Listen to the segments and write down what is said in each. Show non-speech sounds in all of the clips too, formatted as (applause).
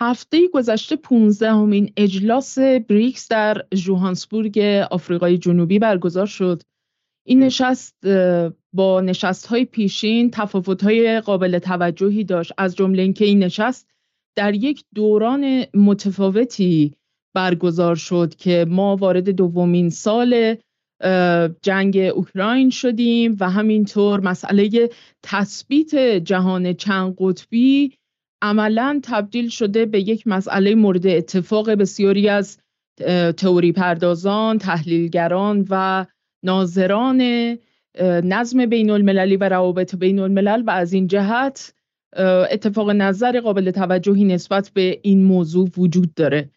هفته گذشته 15 همین اجلاس بریکس در جوهانسبورگ آفریقای جنوبی برگزار شد. این نشست با نشست های پیشین تفاوت های قابل توجهی داشت. از جمله اینکه این نشست در یک دوران متفاوتی برگزار شد که ما وارد دومین سال جنگ اوکراین شدیم و همینطور مسئله تثبیت جهان چند قطبی عملا تبدیل شده به یک مسئله مورد اتفاق بسیاری از تئوری پردازان، تحلیلگران و ناظران نظم بین المللی و روابط بین الملل و از این جهت اتفاق نظر قابل توجهی نسبت به این موضوع وجود داره.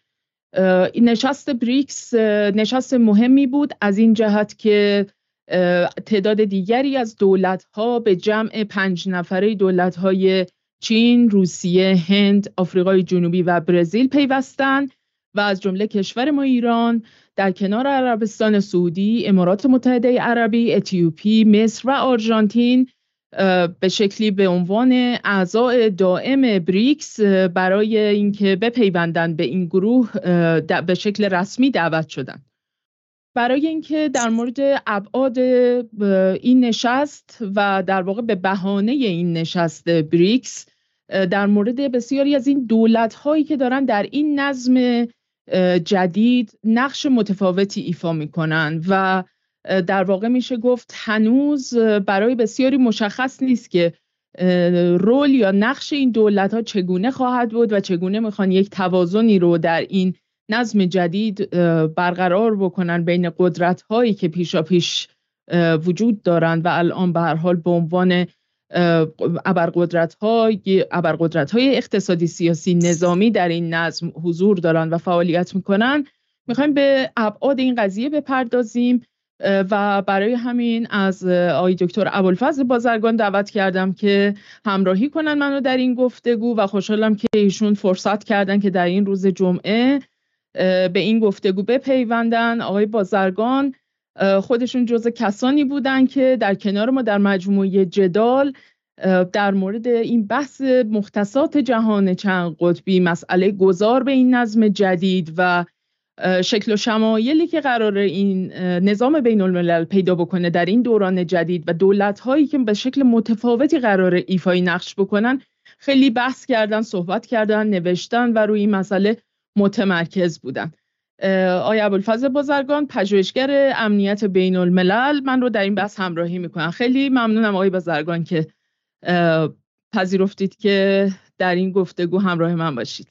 این نشست بریکس نشست مهمی بود از این جهت که تعداد دیگری از دولت ها به جمع پنج نفره دولت های چین، روسیه، هند، آفریقای جنوبی و برزیل پیوستند و از جمله کشور ما ایران در کنار عربستان سعودی، امارات متحده عربی، اتیوپی، مصر و آرژانتین به شکلی به عنوان اعضای دائم بریکس برای اینکه بپیوندن به این گروه به شکل رسمی دعوت شدند. برای اینکه در مورد ابعاد این نشست و در واقع به بهانه این نشست بریکس در مورد بسیاری از این دولت هایی که دارن در این نظم جدید نقش متفاوتی ایفا می‌کنن و در واقع میشه گفت هنوز برای بسیاری مشخص نیست که رول یا نقش این دولت ها چگونه خواهد بود و چگونه می‌خوان یک توازنی رو در این نظم جدید برقرار بکنن بین قدرت هایی که پیشا پیش وجود دارند و الان به هر حال به عنوان ابرقدرت های اقتصادی سیاسی نظامی در این نظم حضور دارند و فعالیت می‌کنن. می‌خوایم به ابعاد این قضیه بپردازیم و برای همین از آقای دکتر ابوالفضل بازرگان دعوت کردم که همراهی کنن منو در این گفتگو و خوشحالم که ایشون فرصت کردن که در این روز جمعه به این گفتگو بپیوندن. آقای بازرگان خودشون جز کسانی بودن که در کنار ما در مجموعه جدال در مورد این بحث مختصات جهان چند قطبی مسئله گذار به این نظم جدید و شکل و شمایلی که قرار این نظام بین الملل پیدا بکنه در این دوران جدید و دولت هایی که به شکل متفاوتی قرار ایفای نقش بکنن خیلی بحث کردن صحبت کردن نوشتن و روی این مسئله متمرکز بودن. آیا ابوالفضل بازرگان پژوهشگر امنیت بین الملل من رو در این بحث همراهی می‌کنن خیلی ممنونم آقای بازرگان که پذیرفتید که در این گفتگو همراه من باشید.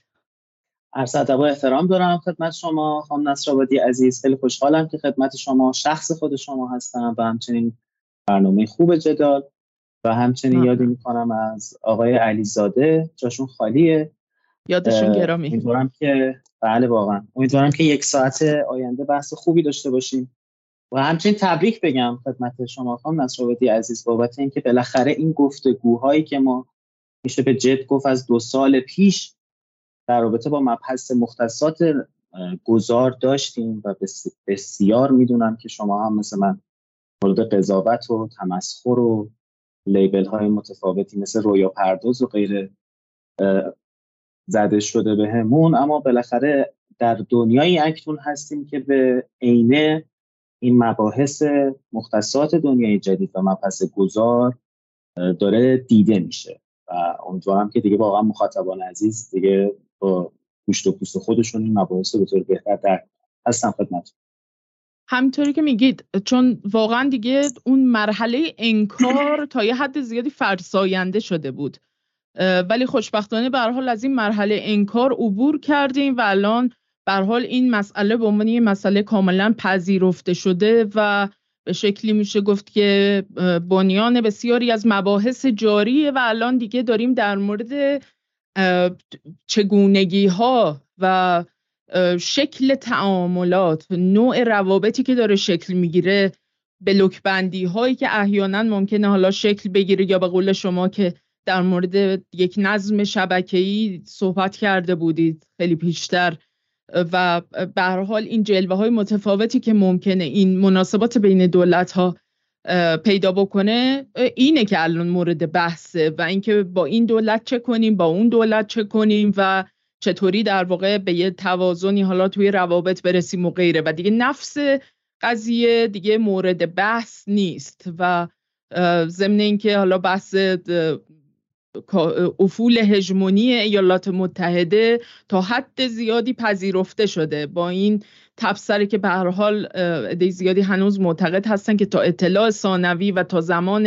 عرض ادب و احترام دارم خدمت شما خانم نصرآبادی عزیز. خیلی خوشحالم که خدمت شما شخص خود شما هستم و همچنین برنامه خوب جدال و همچنین یادی می‌کنم از آقای علیزاده. جاشون خالیه. یادشون گرامی. امیدوارم که بله واقعا. امیدوارم که یک ساعت آینده بحث خوبی داشته باشیم. و همچنین تبریک بگم خدمت شما خانم نصرآبادی عزیز بابت اینکه بالاخره این گفتگوهایی که ما میشه به جد گفت از دو سال پیش در رابطه با مبحث مختصات گذار داشتیم و بسیار می‌دونم که شما هم مثل من مورد قضاوت و تمسخر و لیبل های متفاوتی مثل رویا پرداز و غیره زده شده به همون اما بالاخره در دنیای اکنون هستیم که به عینه این مباحث مختصات دنیای جدید و مبحث گذار داره دیده میشه. و امیدوارم که دیگه واقعا مخاطبان عزیز دیگه با گوشت و پوست خودشون این مباحث رو به طور بهتر در هستم خدمت. همینطوری که میگید چون واقعا دیگه اون مرحله انکار تا یه حد زیادی فرساینده شده بود. ولی خوشبختانه به حال از این مرحله انکار عبور کردیم و الان به حال این مسئله به عنوان یه مسئله کاملا پذیرفته شده و به شکلی میشه گفت که بنیان بسیاری از مباحث جاریه و الان دیگه داریم در مورد چگونگی ها و شکل تعاملات نوع روابطی که داره شکل می‌گیره به لکبندی هایی که احیانا ممکنه حالا شکل بگیره یا به قول شما که در مورد یک نظم شبکه‌ای صحبت کرده بودید خیلی پیشتر و به هر حال این جلوه های متفاوتی که ممکنه این مناسبات بین دولت ها پیدا بکنه اینه که الان مورد بحثه و اینکه با این دولت چه کنیم با اون دولت چه کنیم و چطوری در واقع به یه توازنی حالا توی روابط برسیم و غیره. و دیگه نفس قضیه دیگه مورد بحث نیست. و ضمن اینکه حالا بحث افول هژمونی ایالات متحده تا حد زیادی پذیرفته شده. با این تبصره که به هر حال زیادی هنوز معتقد هستن که تا اطلاع ثانوی و تا زمان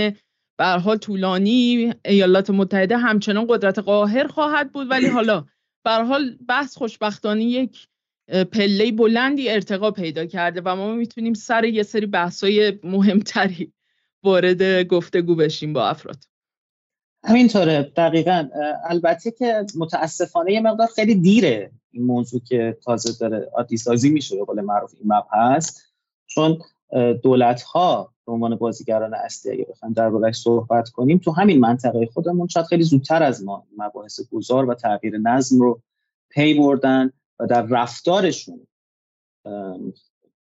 به حال طولانی ایالات متحده همچنان قدرت قاهر خواهد بود. ولی حالا به حال بحث خوشبختانه یک پله بلندی ارتقا پیدا کرده و ما می‌تونیم سر یه سری بحثای مهمتری وارد گفتگو بشیم با افراد. همینطوره. دقیقا. البته که متاسفانه یه مقدار خیلی دیره این موضوع که تازه داره عادی سازی میشه به قول معروف این هست چون دولت ها به عنوان بازیگران اصلی اگه بخوایم دربارهش صحبت کنیم تو همین منطقه خودمون شاید خیلی زودتر از ما مباحث گذار و تغییر نظم رو پی بردن و در رفتارشون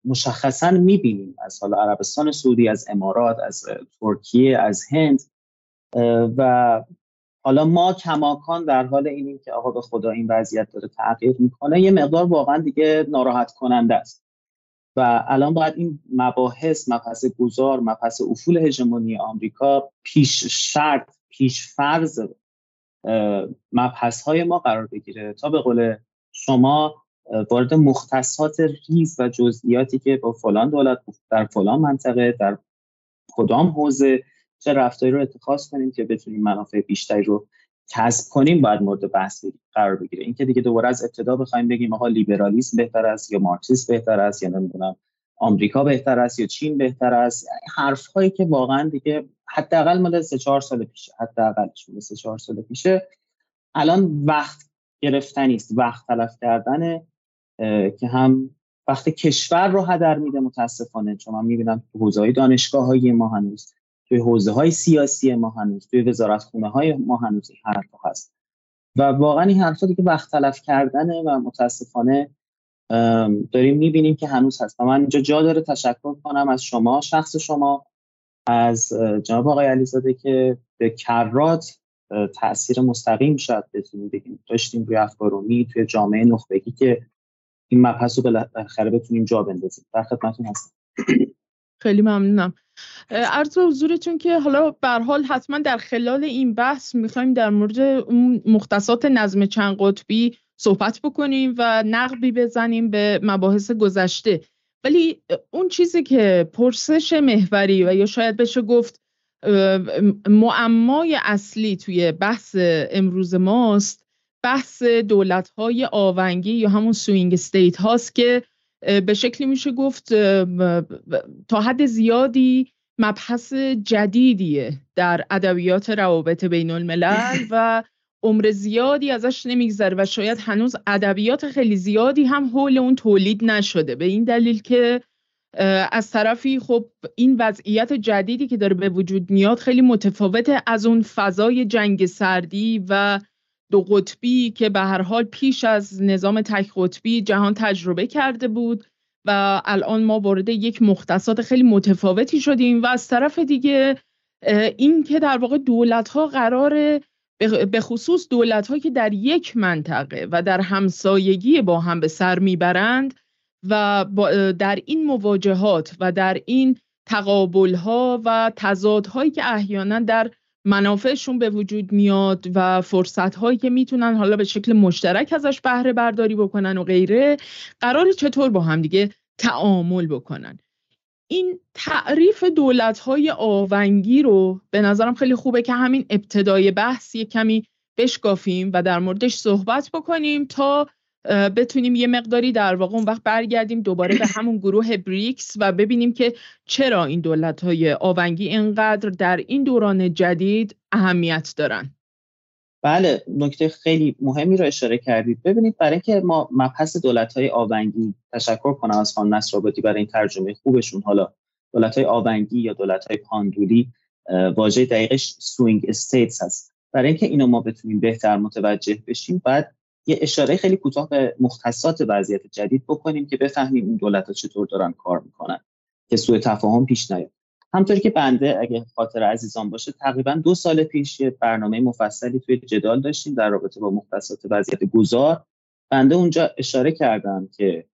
مشخصا می‌بینیم. از حالا عربستان سعودی از امارات از ترکیه از هند. و حالا ما کماکان در حال اینیم که آقا به خدا این وضعیت داره تغییر می‌کنه یه مقدار واقعا دیگه ناراحت کننده است. و الان باید این مباحث مبحث گذار مبحث افول هژمونی آمریکا پیش شرط پیش فرض مبحث های ما قرار بگیره تا به قول شما وارد مختصات ریز و جزئیاتی که با فلان دولت در فلان منطقه در کدام حوزه چه رفتاری رو اتخاذ کنیم که بتونیم منافع بیشتری رو کسب کنیم باید مورد بحث قرار بگیره. اینکه دیگه دوباره از ابتدا بخوایم بگیم آقا لیبرالیسم بهتر است یا مارکسیسم بهتر است یا نمی‌دونم آمریکا بهتر است یا چین بهتر است حرف هایی که واقعا دیگه حداقل مال سه چهار سال پیشه حداقلش مال سه چهار سال پیشه. الان وقت گرفتنی است وقت تلف کردن که هم وقت کشور رو هدر میده متاسفانه چون من می‌بینم تو حوزه دانشگاه های ما هنوز توی حوزه های سیاسی ما هنوز توی وزارت خونه های ما هنوز این حرف هست. و واقعا این حرفا دیگه وقت تلف کردنه و متاسفانه داریم می‌بینیم که هنوز هست. و من اینجا جا داره تشکر کنم از شما شخص شما از جناب آقای علیزاده که به کرات تاثیر مستقیم شاید بتونیم بگیم. داشتیم روی افکارومی توی جامعه نخبگی که این مبحث رو بالاخره بتونیم جا بندازیم. در خدمتتون هستم. خیلی ممنونم. عرض حضورتون که حالا به حال حتما در خلال این بحث می‌خوایم در مورد مختصات نظم چند قطبی صحبت بکنیم و نقبی بزنیم به مباحث گذشته. ولی اون چیزی که پرسش محوری و یا شاید بشه گفت معمای اصلی توی بحث امروز ماست بحث دولت های آونگی یا همون swing state هاست که به شکلی میشه گفت تا حد زیادی مبحث جدیدیه در ادبیات روابط بین الملل (laughs) و عمر زیادی ازش نمیگذره و شاید هنوز ادبیات خیلی زیادی هم حول اون تولید نشده. به این دلیل که از طرفی خب این وضعیت جدیدی که داره به وجود میاد خیلی متفاوته از اون فضای جنگ سردی و دو قطبی که به هر حال پیش از نظام تک قطبی جهان تجربه کرده بود و الان ما وارد یک مختصات خیلی متفاوتی شدیم و از طرف دیگه این که در واقع دولت ها قرار به خصوص دولت که در یک منطقه و در همسایگی با هم به سر می‌برند و در این مواجهات و در این تقابل ها و تضادهایی که احیانا در منافعشون به وجود میاد و فرصت هایی که می‌تونن حالا به شکل مشترک ازش بهره برداری بکنن و غیره قرار چطور با هم دیگه تعامل بکنن. این تعریف دولت های آونگی رو به نظرم خیلی خوبه که همین ابتدای بحث یه کمی بشکافیم و در موردش صحبت بکنیم تا بتونیم یه مقداری در واقع اون وقت برگردیم دوباره به (coughs) همون گروه بریکس و ببینیم که چرا این دولت های آونگی اینقدر در این دوران جدید اهمیت دارن. بله نکته خیلی مهمی رو اشاره کردید. ببینید برای اینکه ما مبحث دولت های آونگی تشکر کنم از خانم نصرآبادی برای این ترجمه خوبشون. حالا دولت های آونگی یا دولت های پاندولی واژه دقیقش swing states هست. برای اینکه اینو ما بتونیم بهتر متوجه بشیم بعد یه اشاره خیلی کوتاه به مختصات وضعیت جدید بکنیم که بفهمیم این دولت ها چطور دارن کار می‌کنن که سوء تفاهم پیش نیاد. همطوری که بنده اگه خاطر عزیزان باشه تقریبا دو سال پیش یه برنامه مفصلی توی جدال داشتیم در رابطه با مختصات وضعیت گذار بنده اونجا اشاره کردم که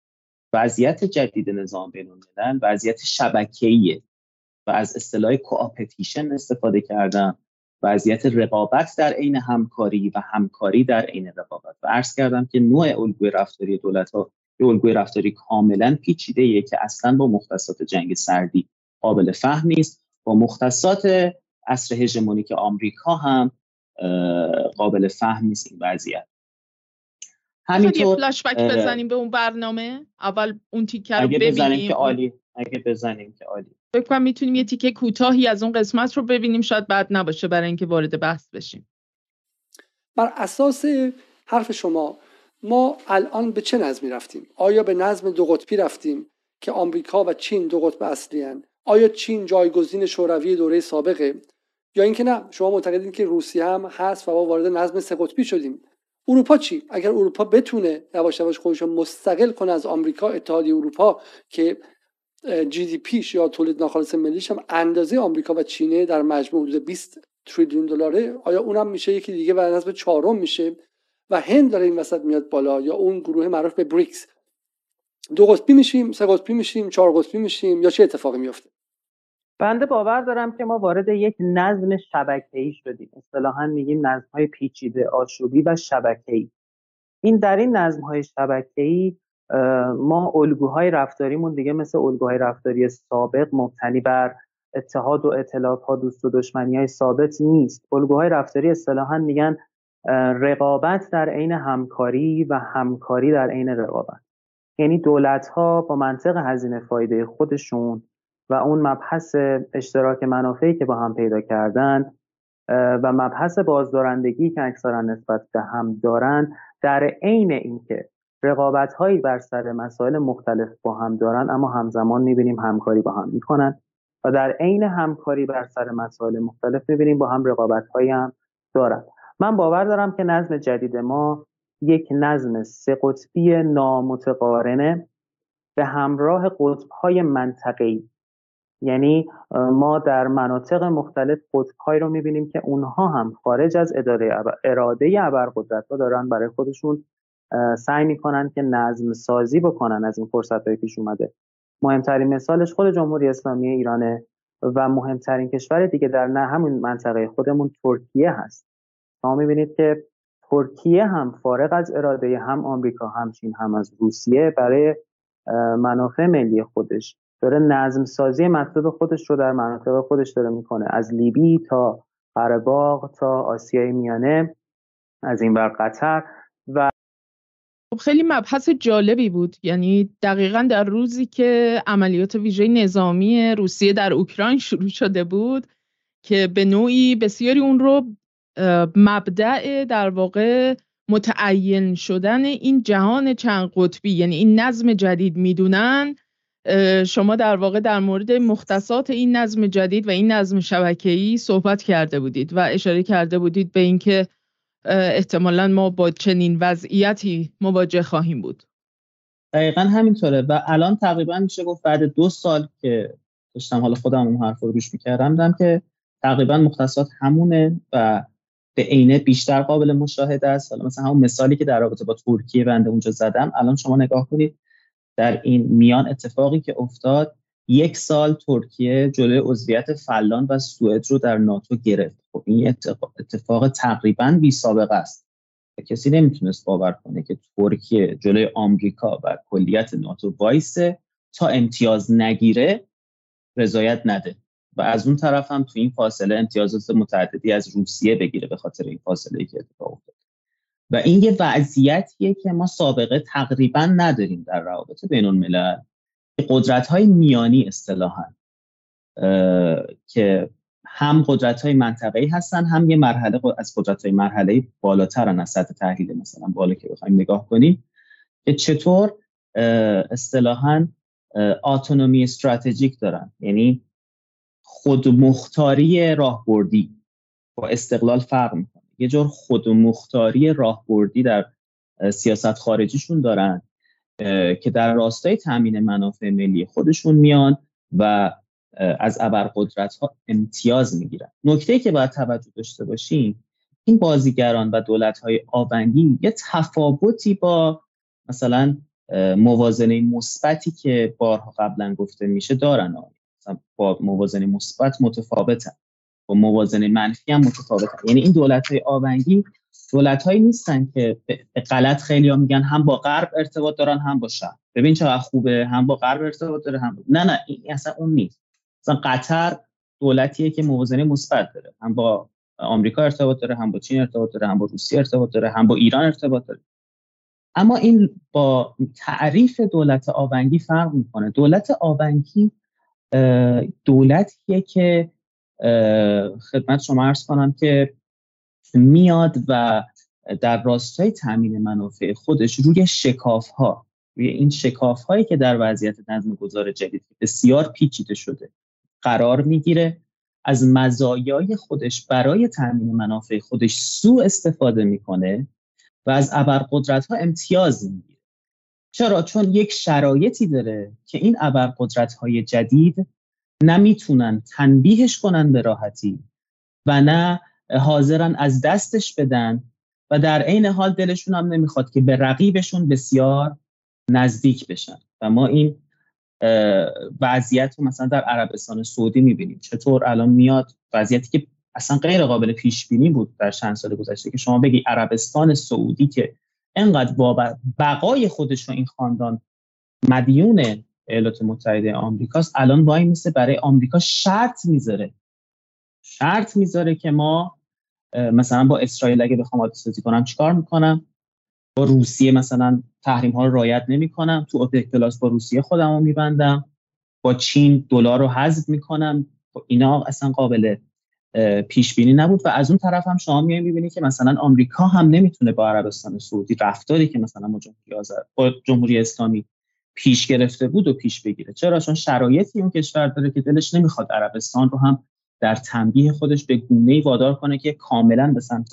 وضعیت جدید نظام بین الملل وضعیت شبکه‌ایه و از اصطلاح کوآپتیشن استفاده کردم. وضعیت رقابت در عین همکاری و همکاری در عین رقابت. و عرض کردم که نوع الگوی رفتاری دولت ها یه الگوی رفتاری کاملا پیچیده که اصلا با مختصات جنگ سردی قابل فهم نیست. با مختصات عصر هژمونیک آمریکا هم قابل فهم نیست این وضعیت. همینطور فلش بزنیم به اون برنامه. اول اون تیکه رو اگه بزنیم که عالی اگه بزنیم که عالی. فکر کنم می‌تونیم یه تیکه کوتاهی از اون قسمت رو ببینیم شاید بعد نباشه برای اینکه وارد بحث بشیم. بر اساس حرف شما ما الان به چه نظمی رفتیم؟ آیا به نظم دو قطبی رفتیم که آمریکا و چین دو قطب اصلی هن؟ آیا چین جایگزین شوروی دوره سابقه؟ یا اینکه نه شما معتقدین که روسیه هم هست و ما وارد نظم سه قطبی شدیم. اروپا چی؟ اگر اروپا بتونه یواش یواش خودش مستقل کنه از آمریکا اتحادیه اروپا که جی دی پیش یا تولید ناخالص ملیش هم اندازه آمریکا و چینه در مجموع حدود 20 تریلیون دلاره. آیا اونم میشه یکی دیگه و نسبت چهارم میشه و هند داره این وسط میاد بالا یا اون گروه معروف به بریکس دو قطبی میشیم سه قطبی میشیم چهار قطبی میشیم یا چه اتفاقی میفته؟ بنده باور دارم که ما وارد یک نظم شبکه‌ای شدیم. اصطلاحا میگیم نظم‌های پیچیده آشوبی و شبکه‌ای. این در این نظم‌های شبکه‌ای ما الگوهای رفتاریمون دیگه مثل الگوهای رفتاری سابق مبتنی بر اتحاد و اطلاف ها دوست و دشمنی های ثابت نیست. الگوهای رفتاری اصطلاحا میگن رقابت در عین همکاری و همکاری در عین رقابت. یعنی دولت ها با منطق هزینه فایده خودشون و اون مبحث اشتراک منافعی که با هم پیدا کردن و مبحث بازدارندگی که اکثرا نسبت به هم دارن در عین اینکه رقابت هایی بر سر مسائل مختلف با هم دارن اما همزمان می‌بینیم همکاری با هم می‌کنن و در عین همکاری بر سر مسائل مختلف می‌بینیم با هم رقابت هایی هم دارن. من باور دارم که نظم جدید ما یک نظم سه قطبی نامتقارنه به همراه قطب های منطقی یعنی ما در مناطق مختلف قطبهایی رو می‌بینیم که اونها هم خارج از اداره اراده ابرقدرت ها دارن برای خودشون سعی می‌کنن که نظم سازی بکنن از این فرصت های پیش اومده. مهمترین مثالش خود جمهوری اسلامی ایرانه و مهمترین کشور دیگه در نه همون منطقه خودمون ترکیه هست. شما می‌بینید که ترکیه هم فارغ از اراده هم آمریکا هم چین هم از روسیه برای منافع ملی خودش. داره نظم سازی مطلوب خودش رو در مناطق خودش داره می‌کنه. از لیبی تا قرهباغ تا آسیای میانه از این بر قطر و خب خیلی مبحث جالبی بود. یعنی دقیقا در روزی که عملیات ویژه نظامی روسیه در اوکراین شروع شده بود که به نوعی بسیاری اون رو مبدع در واقع متعین شدن این جهان چند قطبی یعنی این نظم جدید می‌دونن. شما در واقع در مورد مختصات این نظم جدید و این نظم شبکه‌ای صحبت کرده بودید و اشاره کرده بودید به اینکه احتمالا ما با چنین وضعیتی مواجه خواهیم بود. دقیقا همینطوره. و الان تقریبا میشه گفت بعد دو سال که داشتم حالا خودم اون حرف رو گوش می‌کردم دیدم که تقریبا مختصات همونه و به عینه بیشتر قابل مشاهده است. حالا مثلا همون مثالی که در رابطه با ترکیه بنده اونجا زدم الان شما نگاه کنید در این میان اتفاقی که افتاد یک سال ترکیه جلوی عضویت فلان و سوئد رو در ناتو گرفت. خب این اتفاق, تقریبا بی سابقه است. کسی نمی‌تونست باور کنه که ترکیه جلوی آمریکا و کلیت ناتو وایسه تا امتیاز نگیره رضایت نده. و از اون طرف هم تو این فاصله امتیازات متعددی از روسیه بگیره به خاطر این فاصله که اتفاق افتاد و این یه وضعیتیه که ما سابقه تقریبا نداریم در روابط بین الملل قدرت های میانی اصطلاحا که هم قدرت های منطقه‌ای هستن هم یه مرحله از قدرت های مرحله بالاترن از سطح تحلیل مثلا بالا که بخوایم نگاه کنیم که چطور اصطلاحا اتونومی استراتژیک دارن. یعنی خودمختاری راهبردی با استقلال فرق می‌کنه. یه جور خودمختاری راهبردی در سیاست خارجیشون دارن که در راستای تامین منافع ملی خودشون میان و از ابرقدرت ها امتیاز می‌گیرن. نکته که باید توجه داشته باشیم این بازیگران و دولت های آونگی یه تفاوتی با مثلا موازنه مثبتی که بارها قبلا گفته میشه دارن. مثلا با موازنه مثبت متفاوتن. با موازنه منفی هم متفاوتن. یعنی این دولت های آونگی دولت هایی نیستن که به غلط خیلی ها میگن هم با غرب ارتباط دارن هم با شرق. ببین چقدر خوبه هم با غرب ارتباط داره هم نه نه این اصلا اون نیست. مثلا قطر دولتیه که موازنه مثبت داره. هم با آمریکا ارتباط داره هم با چین ارتباط داره هم با روسیه ارتباط داره هم با ایران ارتباط داره. اما این با تعریف دولت آونگی فرق می‌کنه. دولت آونگی دولتیه که خدمت شما ارز کنم که میاد و در راستای تامین منافع خودش روی شکاف ها روی این شکاف هایی که در وضعیت نظم گذار جدید بسیار پیچیده شده قرار می‌گیره. از مزایای خودش برای تامین منافع خودش سوء استفاده می‌کنه و از ابرقدرت ها امتیاز می‌گیره. چرا؟ چون یک شرایطی داره که این ابرقدرت های جدید نمی‌تونن تنبیهش کنن به راحتی و نه حاضرن از دستش بدن و در عین حال دلشون هم نمی‌خواد که به رقیبشون بسیار نزدیک بشن. و ما این وضعیت رو مثلا در عربستان سعودی می‌بینیم. چطور الان میاد؟ وضعیتی که اصلا غیر قابل پیش بینی بود در چند سال گذشته که شما بگی عربستان سعودی که انقدر با بقای خودش رو این خاندان مدیون ایالات متحده آمریکاست الان وای میسه برای آمریکا شرط می‌ذاره. شرط می‌ذاره که ما مثلا با اسرائیل اگه بخوام آتش کنم چیکار می‌کنم؟ با روسیه مثلا تحریم ها رو رعایت نمی‌کنم. تو اوپک پلاس با روسیه خودم رو میبندم. با چین دلار رو حذف می‌کنم. اینا اصلا قابل پیش بینی نبود. و از اون طرف هم شما میای که مثلا آمریکا هم نمی‌تونه با عربستان سعودی رفتاری که مثلا با جمهوری, با جمهوری اسلامی پیش گرفته بود و پیش بگیره. چرا؟ چون شرایطی اون کشور داره که دلش نمی‌خواد عربستان رو هم در تنبیه خودش به گونه وادار کنه که کاملا به سمت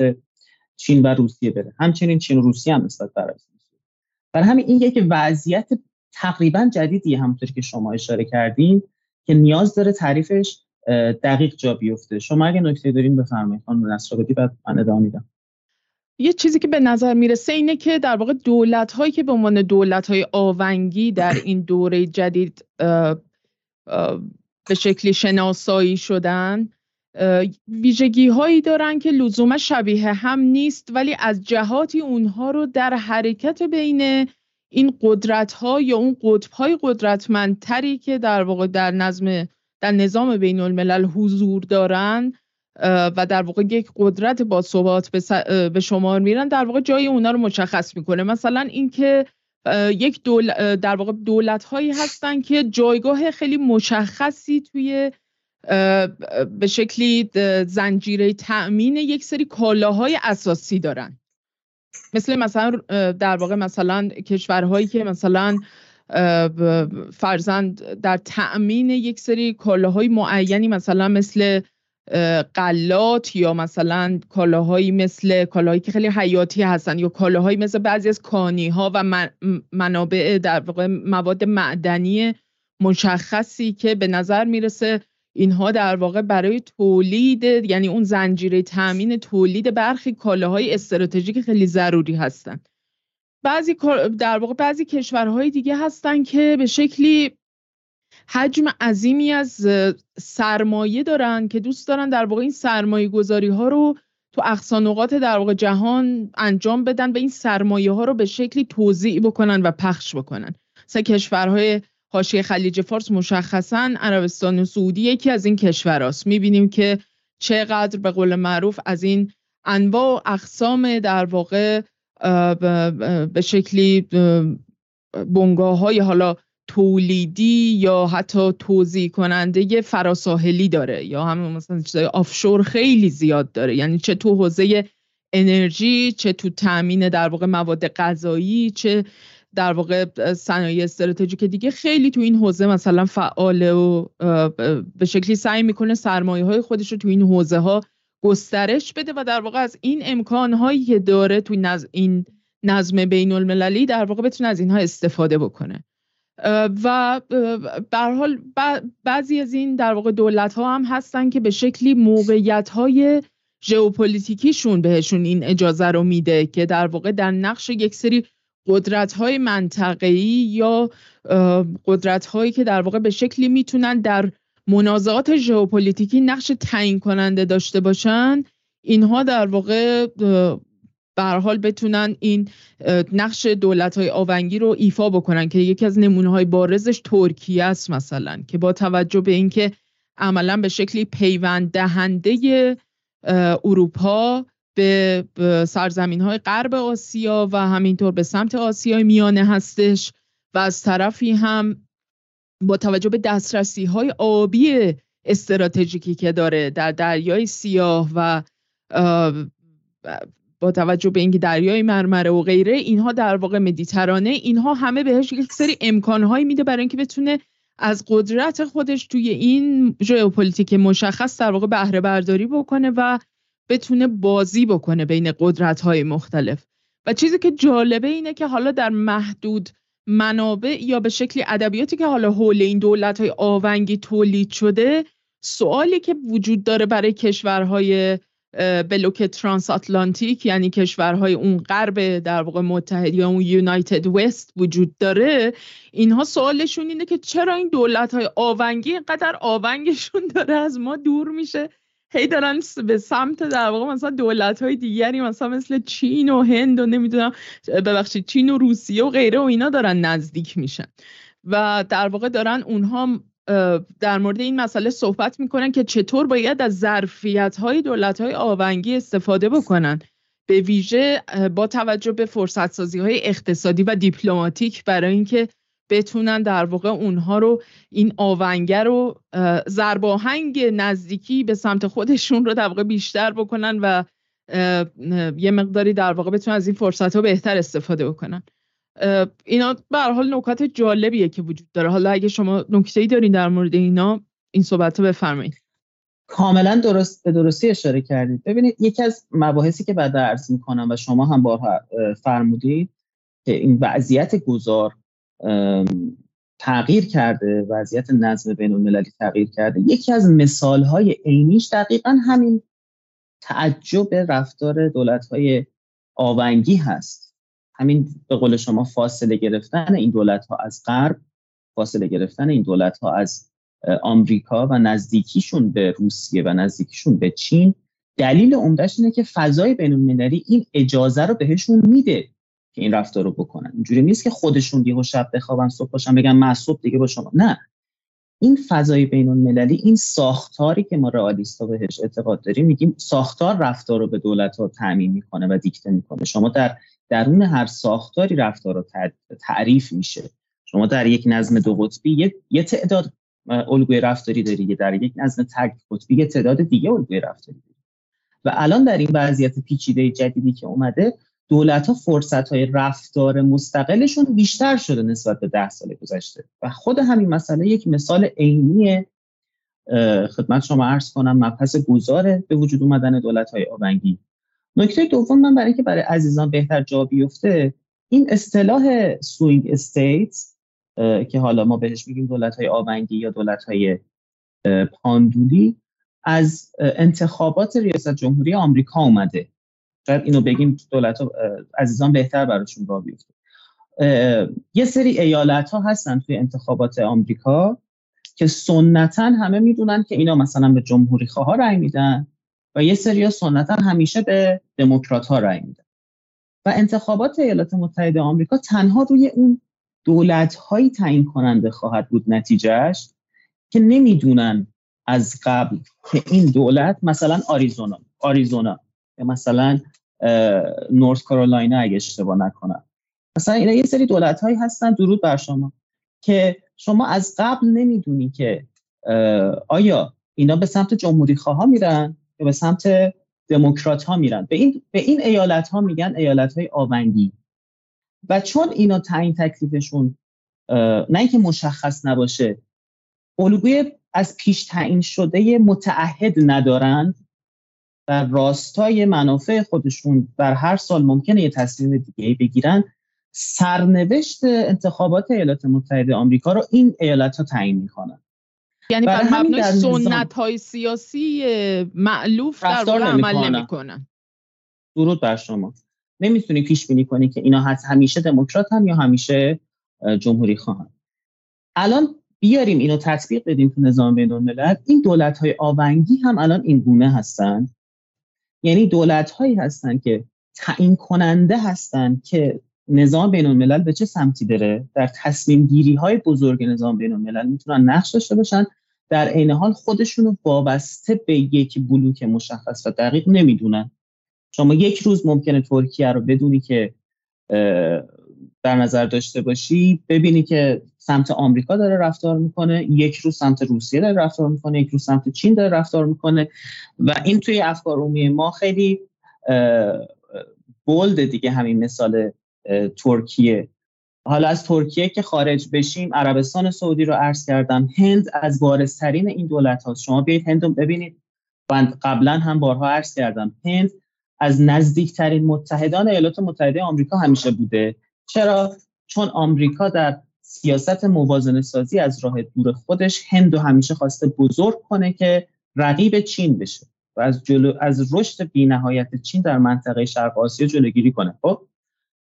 چین و روسیه بره. همچنین چین و روسیه هم نسبت به عربستان برای همین این یک وضعیت تقریبا جدیدی همونطور که شما اشاره کردین که نیاز داره تعریفش دقیق جا بیفته. شما اگه نکته دارین بفرمایید خانم نصرآبادی بعد من ادامه میدم. یه چیزی که به نظر می‌رسه اینه که در واقع دولت هایی که به عنوان دولت های آونگی در این دوره جدید به شکلی شناسایی شدن ویژگی هایی دارن که لزوما شبیه هم نیست ولی از جهاتی اونها رو در حرکت بین این قدرت ها یا اون قطب های قدرتمندتری که در واقع در نظم در نظام بین الملل حضور دارن و در واقع یک قدرت با ثبات به شمار میرن در واقع جای اونا رو مشخص می‌کنه. مثلا اینکه یک دول در واقع دولت هایی هستن که جایگاه خیلی مشخصی توی به شکلی زنجیره تأمین یک سری کالاهای اساسی دارن. مثل مثلا در واقع مثلا کشورهایی که مثلا فرزند در تأمین یک سری کالاهای معینی مثلا مثل قلات یا مثلا کالاهایی مثل کالاهایی که خیلی حیاتی هستن یا کالاهایی مثل بعضی از کانی ها و منابع در واقع مواد معدنی مشخصی که به نظر می‌رسه اینها در واقع برای تولید یعنی اون زنجیره تامین تولید برخی کالاهای استراتژیک خیلی ضروری هستند بعضی در واقع بعضی کشورهای دیگه هستن که به شکلی حجم عظیمی از سرمایه دارن که دوست دارن در واقع این سرمایه گذاری ها رو تو اقصانقات در واقع جهان انجام بدن و این سرمایه ها رو به شکلی توضیع بکنن و پخش بکنن. مثلا کشورهای حاشیه خلیج فارس مشخصا عربستان سعودی یکی از این کشورهاست می‌بینیم که چقدر به قول معروف از این انواع و اقسام در واقع به شکلی بنگاه های حالا تولیدی یا حتی توضیح کننده فراساحلی داره یا همون مثلا چیزای آفشور خیلی زیاد داره. یعنی چه تو حوزه انرژی چه تو تامین در واقع مواد غذایی چه در واقع صنایع استراتژیک دیگه خیلی تو این حوزه مثلا فعاله و به شکلی سعی می‌کنه سرمایه های خودش رو تو این حوزه ها گسترش بده و در واقع از این امکان هایی که داره تو این نظم بین المللی در واقع بتونه از اینها استفاده بکنه. و به حال بعضی از این در واقع دولت ها هم هستن که به شکلی موقعیت های ژئوپلیتیکیشون بهشون این اجازه رو میده که در واقع در نقش یک سری قدرت های منطقه‌ای یا قدرت هایی که در واقع به شکلی می‌تونن در منازعات ژئوپلیتیکی نقش تعیین کننده داشته باشن اینها در واقع به حال بتونن این نقش دولت های آونگی رو ایفا بکنن که یکی از نمونه های بارزش ترکیه است مثلا که با توجه به اینکه عملا به شکلی پیوند دهنده اروپا به سرزمین های غرب آسیا و همینطور به سمت آسیای میانه هستش و از طرفی هم با توجه به دسترسی های آبی استراتژیکی که داره در دریای سیاه و با توجه به اینکه دریای مرمره و غیره اینها در واقع مدیترانه اینها همه بهش یک سری امکانهایی میده برای اینکه بتونه از قدرت خودش توی این ژئوپلیتیک مشخص در واقع بهره برداری بکنه و بتونه بازی بکنه بین قدرت های مختلف. و چیزی که جالبه اینه که حالا در محدود منابع یا به شکلی ادبیاتی که حالا حول این دولت های آونگی تولید شده سوالی که وجود داره برای کشورهای بلوک ترانس آتلانتیک یعنی کشورهای اون غرب در واقع متحد یا اون یونایتد وست وجود داره اینها سوالشون اینه که چرا این دولت های آونگی اینقدر آونگشون داره از ما دور میشه؟ هی دارن به سمت در واقع مثلا دولت های دیگری مثلا مثل چین و هند و نمی‌دونم ببخشید چین و روسیه و غیره و اینا دارن نزدیک میشن. و در واقع دارن اونها در مورد این مسئله صحبت می‌کنن که چطور باید از ظرفیت های دولت های آونگی استفاده بکنن. به ویژه با توجه به فرصت سازی های اقتصادی و دیپلماتیک برای اینکه بتونن در واقع اونها رو این آونگر رو زرباهنگ نزدیکی به سمت خودشون رو در واقع بیشتر بکنن و یه مقداری در واقع بتونن از این فرصت ها بهتر استفاده بکنن. اینا به حال نکات جالبیه که وجود داره. حالا اگه شما نکته ای دارین در مورد اینا این صحبت رو بفرمایید. کاملا درست به درستی اشاره کردید. ببینید یکی از مباحثی که بعد عرض می‌کنم و شما هم بارها فرمودید که این وضعیت گذار تغییر کرده وضعیت نظم بین المللی تغییر کرده. یکی از مثال های عینیش دقیقا همین تعجب رفتار دولت های آونگی هست. همین به قول شما فاصله گرفتن این دولت ها از غرب فاصله گرفتن این دولت ها از آمریکا و نزدیکیشون به روسیه و نزدیکیشون به چین. دلیل عمدهش اینه که فضای بین المللی این اجازه رو بهشون میده. که این رفتار رو بکنن. اینجوری نیست که خودشون یهو شب بخوابن صبح باشن بگن صبح دیگه با شما. نه. این فضای بین المللی این ساختاری که ما رئالیستا بهش اعتقاد داریم میگیم ساختار رفتار رو به دولت ها تعمین می‌کنه و دیکته می‌کنه. شما در درون هر ساختاری رفتار رو تعریف میشه. شما در یک نظم دو قطبی یه, تعداد الگوی رفتاری داری در یک نظم تک قطبی یه تعداد دیگه الگوی رفتاری داری. و الان در این وضعیت پیچیده جدیدی که اومده دولت ها فرصت های رفتار مستقلشون بیشتر شده نسبت به ده سال گذشته. و خود همین مسئله یک مثال عینی خدمت شما عرض کنم مبحث گذاره به وجود اومدن دولت های آونگی نکته دوم من برای که برای عزیزان بهتر جا بیفته این اصطلاح swing state که حالا ما بهش میگیم دولت های آونگی یا دولت های پاندولی از انتخابات ریاست جمهوری آمریکا اومده. شاید اینو بگیم دولت عزیزان بهتر براشون را بیفته. یه سری ایالت ها هستن توی انتخابات آمریکا که سنتا همه می‌دونن که اینا مثلا به جمهوری خواه رأی میدن و یه سری سنتا همیشه به دموکرات ها رأی میدن. و انتخابات ایالات متحده آمریکا تنها روی اون دولت هایی تعیین کننده خواهد بود نتیجهش که نمی‌دونن از قبل که این دولت مثلا آریزونا آریزونا یا مثلا نورث کارولاینا اگه اشتباه نکنم. مثلا اینا یه سری دولت هایی هستن درود بر شما که شما از قبل نمی‌دونی که آیا اینا به سمت جمهوری خواه میرن یا به سمت دموکرات ها میرن؟ به این به این ایالت ها میگن ایالت های آونگی. و چون اینا تعیین تکلیفشون نه اینکه مشخص نباشه الگوی از پیش تعیین شده متعهد ندارند در راستای منافع خودشون در هر سال ممکنه یه تصمیم دیگه بگیرن. سرنوشت انتخابات ایالات متحده آمریکا رو این ایالت ها تعیین می‌کنن. یعنی بر مبنای سنت های سیاسی معلوف در واقع عمل نمی‌کنن. درود بر شما. نمی‌تونی پیش بینی کنی که اینا همیشه دموکرات هم یا همیشه جمهوری خواهن. الان بیاریم اینو تطبیق بدیم تو نظام بین الملل این دولت های آونگی هم الان این گونه هستن. یعنی دولت هایی هستن که تعیین کننده هستن که نظام بین الملل به چه سمتی بره؟ در تصمیم گیری های بزرگ نظام بین الملل می‌تونن نقش داشته باشن. در عین حال خودشون رو وابسته به یک بلوک مشخص و دقیق نمی‌دونن. شما یک روز ممکنه ترکیه رو بدونی که در نظر داشته باشی ببینی که سمت آمریکا داره رفتار می‌کنه یک روز سمت روسیه داره رفتار می‌کنه یک روز سمت چین داره رفتار می‌کنه و این توی افکار عمومی ما خیلی بولد دیگه همین مثال ترکیه. حالا از ترکیه که خارج بشیم عربستان سعودی رو عرض کردم هند از بارزترین این دولت هاست شما بیایید هند رو ببینید. و قبلا هم بارها عرض کردم هند از نزدیکترین متحدان ایالات متحده آمریکا همیشه بوده. چرا؟ چون آمریکا در سیاست موازنه سازی از راه دور خودش هند و همیشه خواسته بزرگ کنه که رقیب چین بشه و از جلو از رشد بینهایت چین در منطقه شرق آسیا جلوگیری کنه خب؟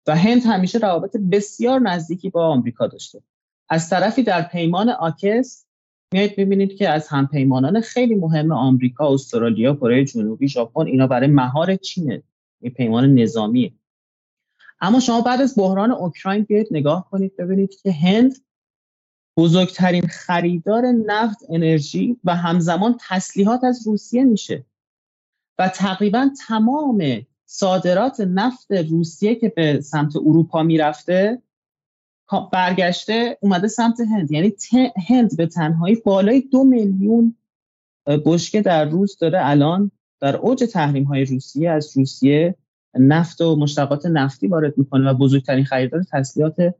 و هند همیشه روابط بسیار نزدیکی با آمریکا داشته. از طرفی در پیمان آکس میایید ببینید که از همپیمانان خیلی مهم آمریکا، استرالیا، کره جنوبی، ژاپن اینا برای مهار چینه. این پیمان نظامیه. اما شما بعد از بحران اوکراین بیاید نگاه کنید ببینید که هند بزرگترین خریدار نفت انرژی و همزمان تسلیحات از روسیه میشه. و تقریبا تمام صادرات نفت روسیه که به سمت اروپا می‌رفته برگشته اومده سمت هند. یعنی هند به تنهایی بالای دو میلیون بشکه در روز داره الان در اوج تحریم های روسیه از روسیه نفت و مشتقات نفتی وارد می‌کنه و بزرگترین خریدار تسلیحات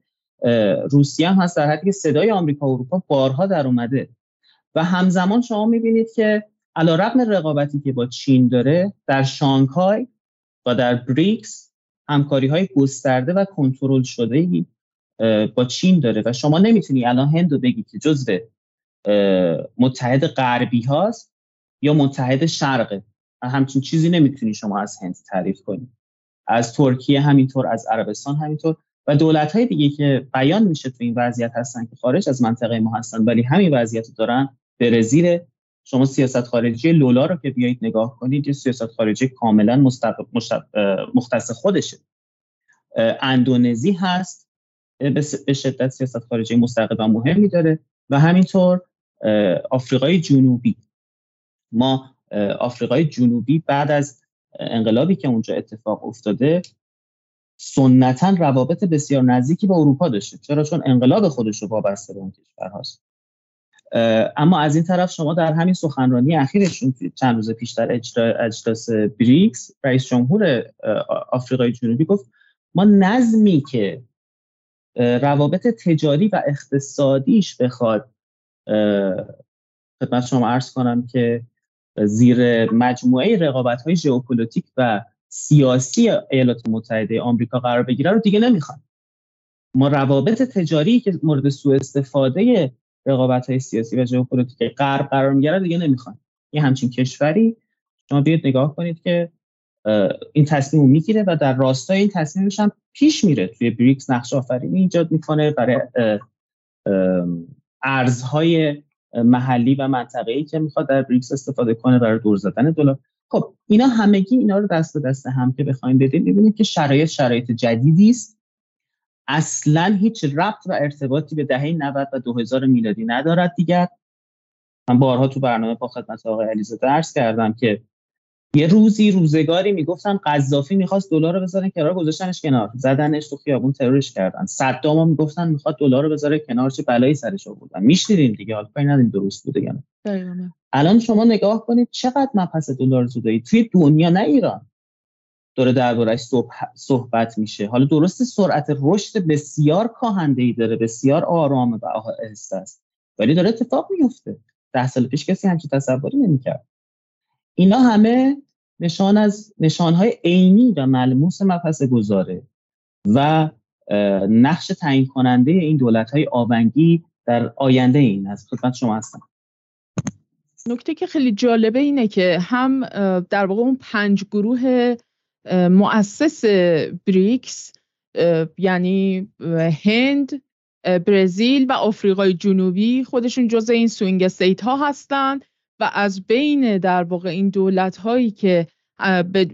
روسیه هم هست در حدی که صدای آمریکا و اروپا بارها در اومده. و همزمان شما می‌بینید که علا رقم رقابتی که با چین داره در شانگهای و در بریکس همکاری های گسترده و کنترل شده با چین داره. و شما نمی‌تونی الان هند رو بگی که جزو متحد غربی هاست یا متحد شرقه. همچین چیزی نمی‌تونی شما از هند تعریف کنی. از ترکیه همینطور از عربستان همینطور. و دولت های دیگه که بیان میشه تو این وضعیت هستن که خارج از منطقه ما هستن ولی همین وضعیت دارن برزیل شما سیاست خارجی لولا رو که بیایید نگاه کنید یه سیاست خارجی کاملا مختص خودشه. اندونزی هست به شدت سیاست خارجی مستقل و مهمی داره. و همینطور آفریقای جنوبی. ما آفریقای جنوبی بعد از انقلابی که اونجا اتفاق افتاده سنتا روابط بسیار نزدیکی با اروپا داشته. چرا؟ چون انقلاب خودش رو وابسته به اون کشور هاست. اما از این طرف شما در همین سخنرانی اخیرشون چند روز پیش در اجلاس بریکس رئیس جمهور آفریقای جنوبی گفت ما نظمی که روابط تجاری و اقتصادیش بخواد خدمت شما عرض کنم که زیر مجموعه رقابت های ژئوپلیتیک و سیاسی ایالات متحده آمریکا قرار بگیره رو دیگه نمی‌خوان. ما روابط تجاری که مورد سوء استفاده رقابت های سیاسی و ژئوپلیتیک غرب قرار می‌گیره دیگه نمی‌خوان. یه همچین کشوری شما بیاید نگاه کنید که این تصمیم می‌گیره و در راستای این تصمیمش هم پیش میره. توی بریکس نقش آفرینی ایجاد می‌کنه برای ارزهای محلی و منطقه‌ای که می‌خواد در بریکس استفاده کنه برای دور زدن دلار. خب اینا همگی اینا رو دست به دست هم که بخوایم بدیم ببینید که شرایط شرایط جدیدی است. اصلا هیچ ربط و ارتباطی به دهه 90 و 2000 میلادی ندارد دیگر. من بارها تو برنامه با خدمت آقای علیزاده درس کردم که یه روزی روزگاری می‌گفتن قذافی می‌خواست دلار رو بذاره کنار گذاشتنش کنار. زدنش تو خیابون ترورش کردن. صدام هم می‌گفتن می‌خواد دلار رو بذاره کنار چه بلایی سرش آوردن. میشنیدیم دیگه حالا کاری ندیم درست بوده یا نه؟ الان شما نگاه کنید چقدر مبحث دلار زودایی توی دنیا نه ایران. داره دربارش صحبت میشه. حالا درست سرعت رشد بسیار کاهنده ای داره بسیار آرام و آهسته است. ولی داره اتفاق میفته ده سال پیش کسی همچین تصوری نمی‌کرد. اینا همه نشان از نشانهای عینی و ملموس مبحث گذاره و نقش تعیین کننده این دولت های آونگی در آینده این از خدمت شما هستم. نکته که خیلی جالبه اینه که هم در واقع اون پنج گروه مؤسس بریکس یعنی هند برزیل و آفریقای جنوبی خودشون جز این swing state ها هستند از بین در واقع این دولت هایی که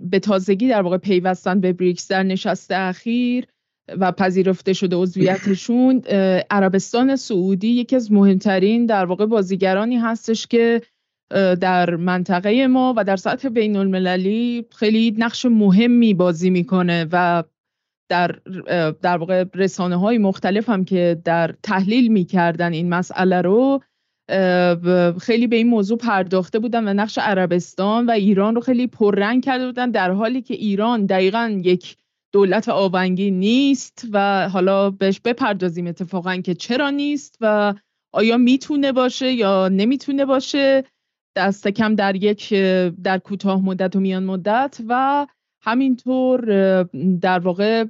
به تازگی در واقع پیوستن به بریکس در نشست اخیر و پذیرفته شده عضویتشون عربستان سعودی یکی از مهمترین در واقع بازیگرانی هستش که در منطقه ما و در سطح بین المللی خیلی نقش مهمی بازی می‌کنه و در در واقع رسانه های مختلف هم که در تحلیل می‌کردن این مسئله رو خیلی به این موضوع پرداخته بودن و نقش عربستان و ایران رو خیلی پررنگ کرده بودن در حالی که ایران دقیقا یک دولت آونگی نیست و حالا بهش بپردازیم اتفاقا که چرا نیست و آیا می‌تونه باشه یا نمی‌تونه باشه. دست کم در یک در کوتاه مدت و میان مدت و همینطور در واقع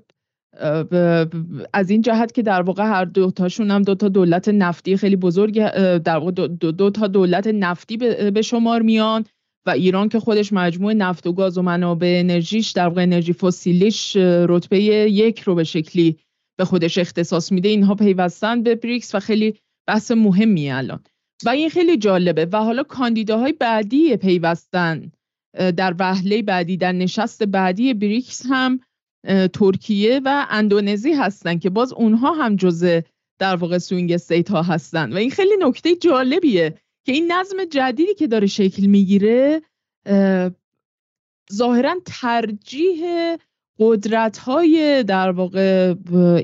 از این جهت که در واقع هر دو تاشون هم دو تا دولت نفتی خیلی بزرگ در واقع دو, دو, تا دولت نفتی به شمار میان و ایران که خودش مجموع نفت و گاز و منابع انرژیش در واقع انرژی فسیلیش رتبه یک رو به شکلی به خودش اختصاص میده. اینها پیوستن به بریکس و خیلی بحث مهمی الان. و این خیلی جالبه. و حالا کاندیداهای بعدی پیوستن در وهله بعدی در نشست بعدی بریکس هم ترکیه و اندونزی هستن که باز اونها هم جزء در واقع swing state ها هستن. و این خیلی نکته جالبیه که این نظم جدیدی که داره شکل می‌گیره ظاهرا ترجیح قدرت های در واقع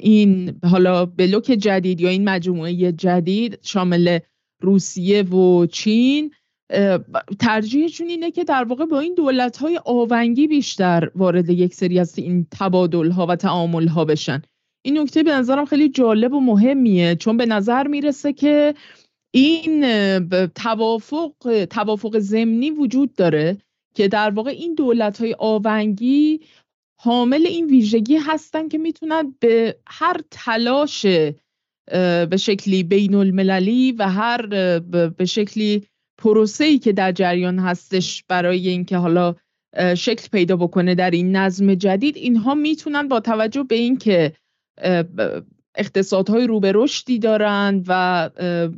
این حالا بلوک جدید یا این مجموعه جدید شامل روسیه و چین ترجیحشون اینه که در واقع با این دولت های آونگی بیشتر وارد یک سری از این تبادل ها و تعامل ها بشن. این نکته به نظرم خیلی جالب و مهمیه چون به نظر می‌رسه که این توافق توافق ضمنی وجود داره که در واقع این دولت های آونگی حامل این ویژگی هستن که می‌تونن به هر تلاش به شکلی بین المللی و هر به شکلی پروسه‌ای که در جریان هستش برای اینکه حالا شکل پیدا بکنه در این نظم جدید اینها می‌تونن با توجه به اینکه اقتصادهای رو به رشدی دارن و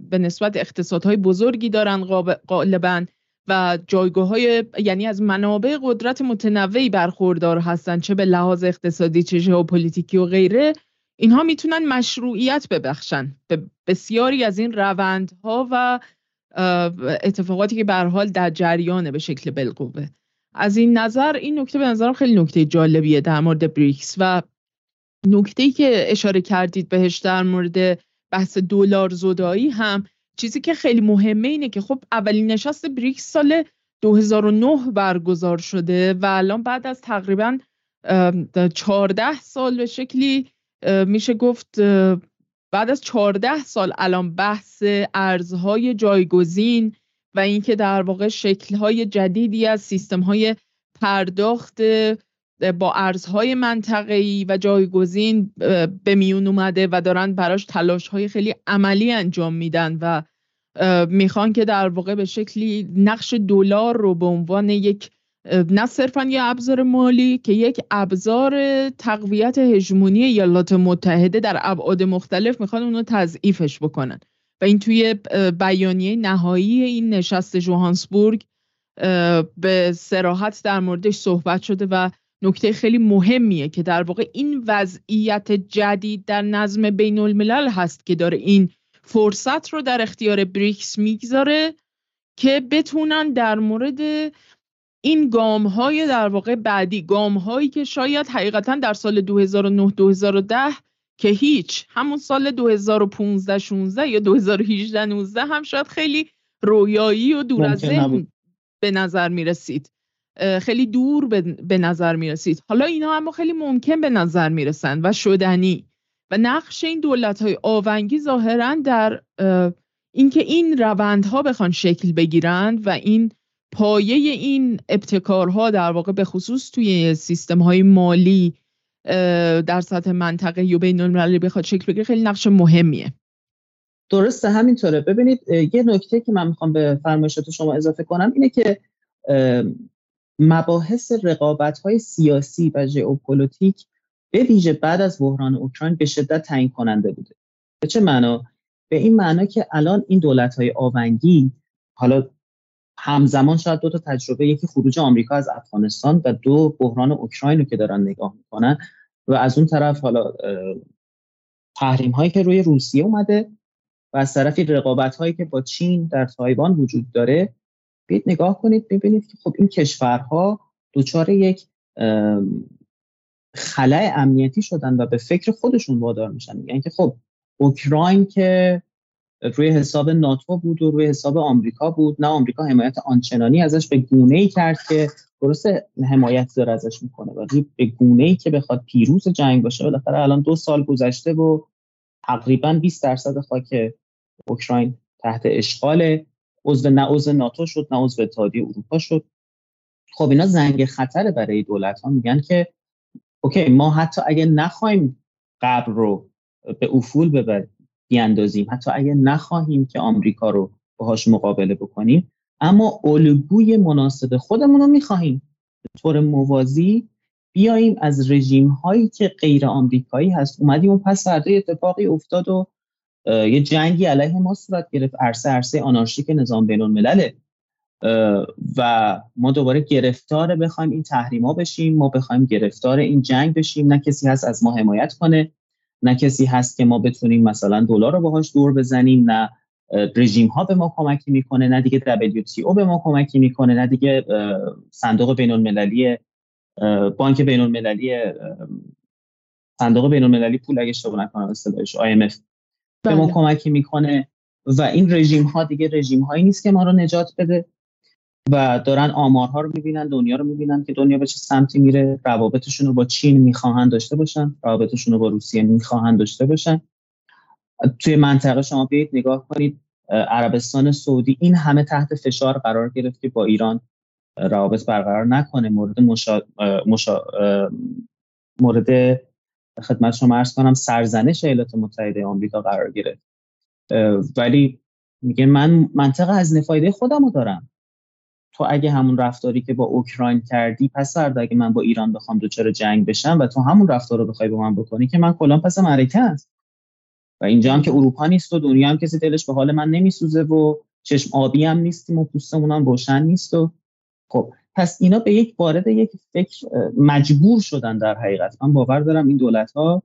به نسبت اقتصادهای بزرگی دارن غالبا و جایگاه های یعنی از منابع قدرت متنوعی برخوردار هستن چه به لحاظ اقتصادی چه ژئوپلیتیکی و غیره اینها می‌تونن مشروعیت ببخشن. به بسیاری از این روندها و اتفاقاتی که به حال در جریانه به شکل بالقوه. از این نظر این نکته به نظرم خیلی نکته جالبیه در مورد بریکس و نکته که اشاره کردید بهش در مورد بحث دلار زدایی هم چیزی که خیلی مهمه اینه که خب اولین نشست بریکس سال 2009 برگزار شده و الان بعد از تقریبا 14 سال به شکلی میشه گفت بعد از 14 سال الان بحث ارزهای جایگزین و اینکه در واقع شکلهای جدیدی از سیستمهای پرداخت با ارزهای منطقه‌ای و جایگزین به میون اومده و دارن براش تلاشهای خیلی عملی انجام میدن و می‌خوان که در واقع به شکلی نقش دلار رو به عنوان یک نه صرفا یه ابزار مالی که یک ابزار تقویت هژمونی ایالات متحده در ابعاد مختلف می‌خوان اونو تضعیفش بکنن. و این توی بیانیه نهایی این نشست جوهانسبورگ به سراحت در موردش صحبت شده و نکته خیلی مهمیه که در واقع این وضعیت جدید در نظم بین الملل هست که داره این فرصت رو در اختیار بریکس می‌گذاره که بتونن در مورد این گام های در واقع بعدی گام هایی که شاید حقیقتا در سال 2009 2010 که هیچ همون سال 2015 16 یا 2018 19 هم شاید خیلی رویایی و دور از ذهن به نظر می رسید خیلی دور به نظر می رسید حالا اینا اما خیلی ممکن به نظر می رسند و شدنی. و نقش این دولت های آونگی ظاهرا در اینکه این روندها بخوان شکل بگیرند و این پایه این ابتکارها در واقع به خصوص توی سیستم های مالی در سطح منطقه یا بین المللی بخواد شکل بگیره خیلی نقش مهمیه. درسته همینطوره. ببینید یه نکته که من می‌خوام به فرمایشات شما اضافه کنم اینه که مباحث رقابت های سیاسی و ژئوپلیتیک به ویژه بعد از بحران اوکراین به شدت تعیین کننده بوده. به چه معنا؟ به این معنا که الان این دولت های آونگی حالا همزمان شاید دو تا تجربه یکی خروج آمریکا از افغانستان و دو بحران اوکراین رو که دارن نگاه می‌کنن. و از اون طرف حالا تحریم هایی که روی روسیه اومده و از طرفی رقابت هایی که با چین در تایوان وجود داره. بیاید نگاه کنید ببینید که خب این کشورها دچار یک خلای امنیتی شدن و به فکر خودشون وادار میشن. یعنی که خب اوکراین که روی حساب ناتو بود و روی حساب آمریکا بود. نه آمریکا حمایت آنچنانی ازش به گونه ای کرد که درسته حمایت داره ازش می‌کنه ولی به گونه ای که بخواد پیروز جنگ باشه بالاخره الان دو سال گذشته و تقریبا 20 درصد خاک اوکراین تحت اشغال عضو نه عضو ناتو شد نه عضو اتحادیه اروپا شد. خب اینا زنگ خطر برای دولت ها میگن که اوکی ما حتی اگه نخوایم قبل رو به افول بیاندازیم. حتی اگه نخواهیم که آمریکا رو باهاش مقابله بکنیم اما الگوی مناسب خودمون رو می‌خواهیم. به طور موازی بیاییم از رژیم هایی که غیر آمریکایی هست. اومدیم و پس فردا اتفاقی افتاد و یه جنگی علیه ما صورت گرفت. عرصه عرصه آنارشیک نظام بین الملله و ما دوباره گرفتار بخوایم این تحریما بشیم. ما بخوایم گرفتار این جنگ بشیم. نه کسی هست از ما حمایت کنه. نه کسی هست که ما بتونیم مثلا دلار رو باهاش دور بزنیم نه رژیم ها به ما کمکی می‌کنه نه دیگه WTO به ما کمکی می‌کنه نه دیگه صندوق بین المللی بانک بین المللی صندوق بین المللی پول اگه اشتباه نکنم اصطلاحش IMF به ما بله. کمکی می‌کنه و این رژیم ها دیگه رژیم هایی نیست که ما رو نجات بده و دارن آمارها رو می‌بینن دنیا رو می‌بینن که دنیا به چه سمتی میره روابطشون رو با چین می‌خواهند داشته باشن روابطشون رو با روسیه می‌خواهند داشته باشن. توی منطقه شما بیایید نگاه کنید عربستان سعودی این همه تحت فشار قرار گرفت که با ایران روابط برقرار نکنه. مورد مشا... مشا... مورد خدمت شما ارز کنم سرزنش ایالات متحده آمریکا قرار گرفت. ولی میگه من منطقه از نفایده خودم رو دارم. تو اگه همون رفتاری که با اوکراین کردی پس فردا اگه من با ایران بخوام دوچار جنگ بشم و تو همون رفتار رو بخوای با من بکنی که من کلان پس معرکه است و اینجا هم که اروپا نیست و دنیا هم کسی دلش به حال من نمیسوزه و چشم آبی هم نیستیم و پوستمون هم روشن نیست و خب پس اینا به یک وارد یک فکر مجبور شدن در حقیقت. من باور دارم این دولت ها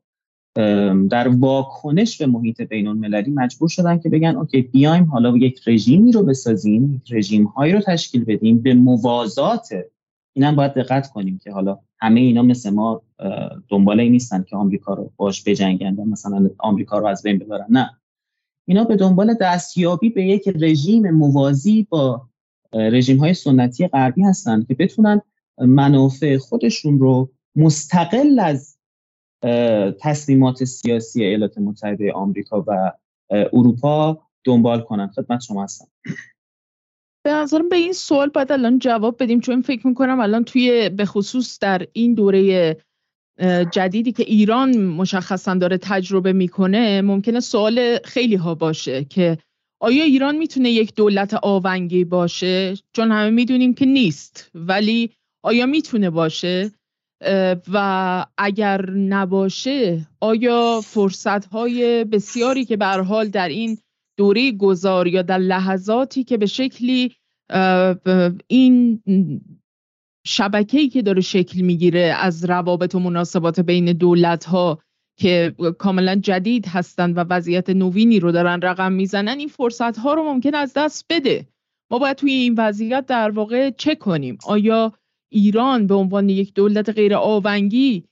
در واکنش به محیط بین المللی مجبور شدن که بگن اوکی بیایم حالا یک رژیمی رو بسازیم رژیم هایی رو تشکیل بدیم به موازات. اینم باید دقت کنیم که حالا همه اینا مثل ما دنبال این نیستن که آمریکا رو باش بجنگن مثلا آمریکا رو از بین ببرن نه. اینا به دنبال دستیابی به یک رژیم موازی با رژیم های سنتی غربی هستن که بتونن منافع خودشون رو مستقل از تصمیمات سیاسی ایالات متحده آمریکا و اروپا دنبال کنن. خدمت شما هستم. به نظرم به این سوال باید الان جواب بدیم چون فکر می‌کنم الان توی به خصوص در این دوره جدیدی که ایران مشخصا داره تجربه می‌کنه ممکنه سوال خیلی ها باشه که آیا ایران می‌تونه یک دولت آونگی باشه؟ چون همه می‌دونیم که نیست ولی آیا می‌تونه باشه؟ و اگر نباشه آیا فرصت های بسیاری که به حال در این دوره گذار یا در لحظاتی که به شکلی این شبکه‌ای که داره شکل می‌گیره از روابط و مناسبات بین دولت ها که کاملا جدید هستند و وضعیت نوینی رو دارن رقم می‌زنن این فرصت ها رو ممکن از دست بده. ما باید توی این وضعیت در واقع چه کنیم؟ آیا ایران به عنوان یک دولت غیر آونگی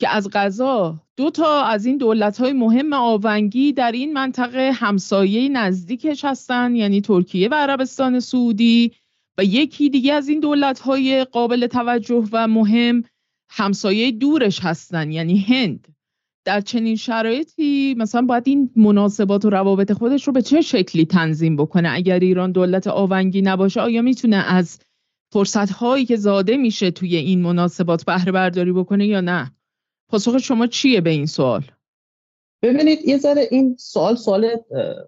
که از غذا دو تا از این دولت های مهم آونگی در این منطقه همسایه نزدیکش هستن یعنی ترکیه و عربستان سعودی و یکی دیگه از این دولت های قابل توجه و مهم همسایه دورش هستن یعنی هند. در چنین شرایطی مثلا باید این مناسبات و روابط خودش رو به چه شکلی تنظیم بکنه؟ اگر ایران دولت آونگی نباشه آیا می‌تونه از فرصت هایی که زاده میشه توی این مناسبات بهره برداری بکنه یا نه؟ پاسخ شما چیه به این سوال؟ ببینید یه ذره این سوال سوال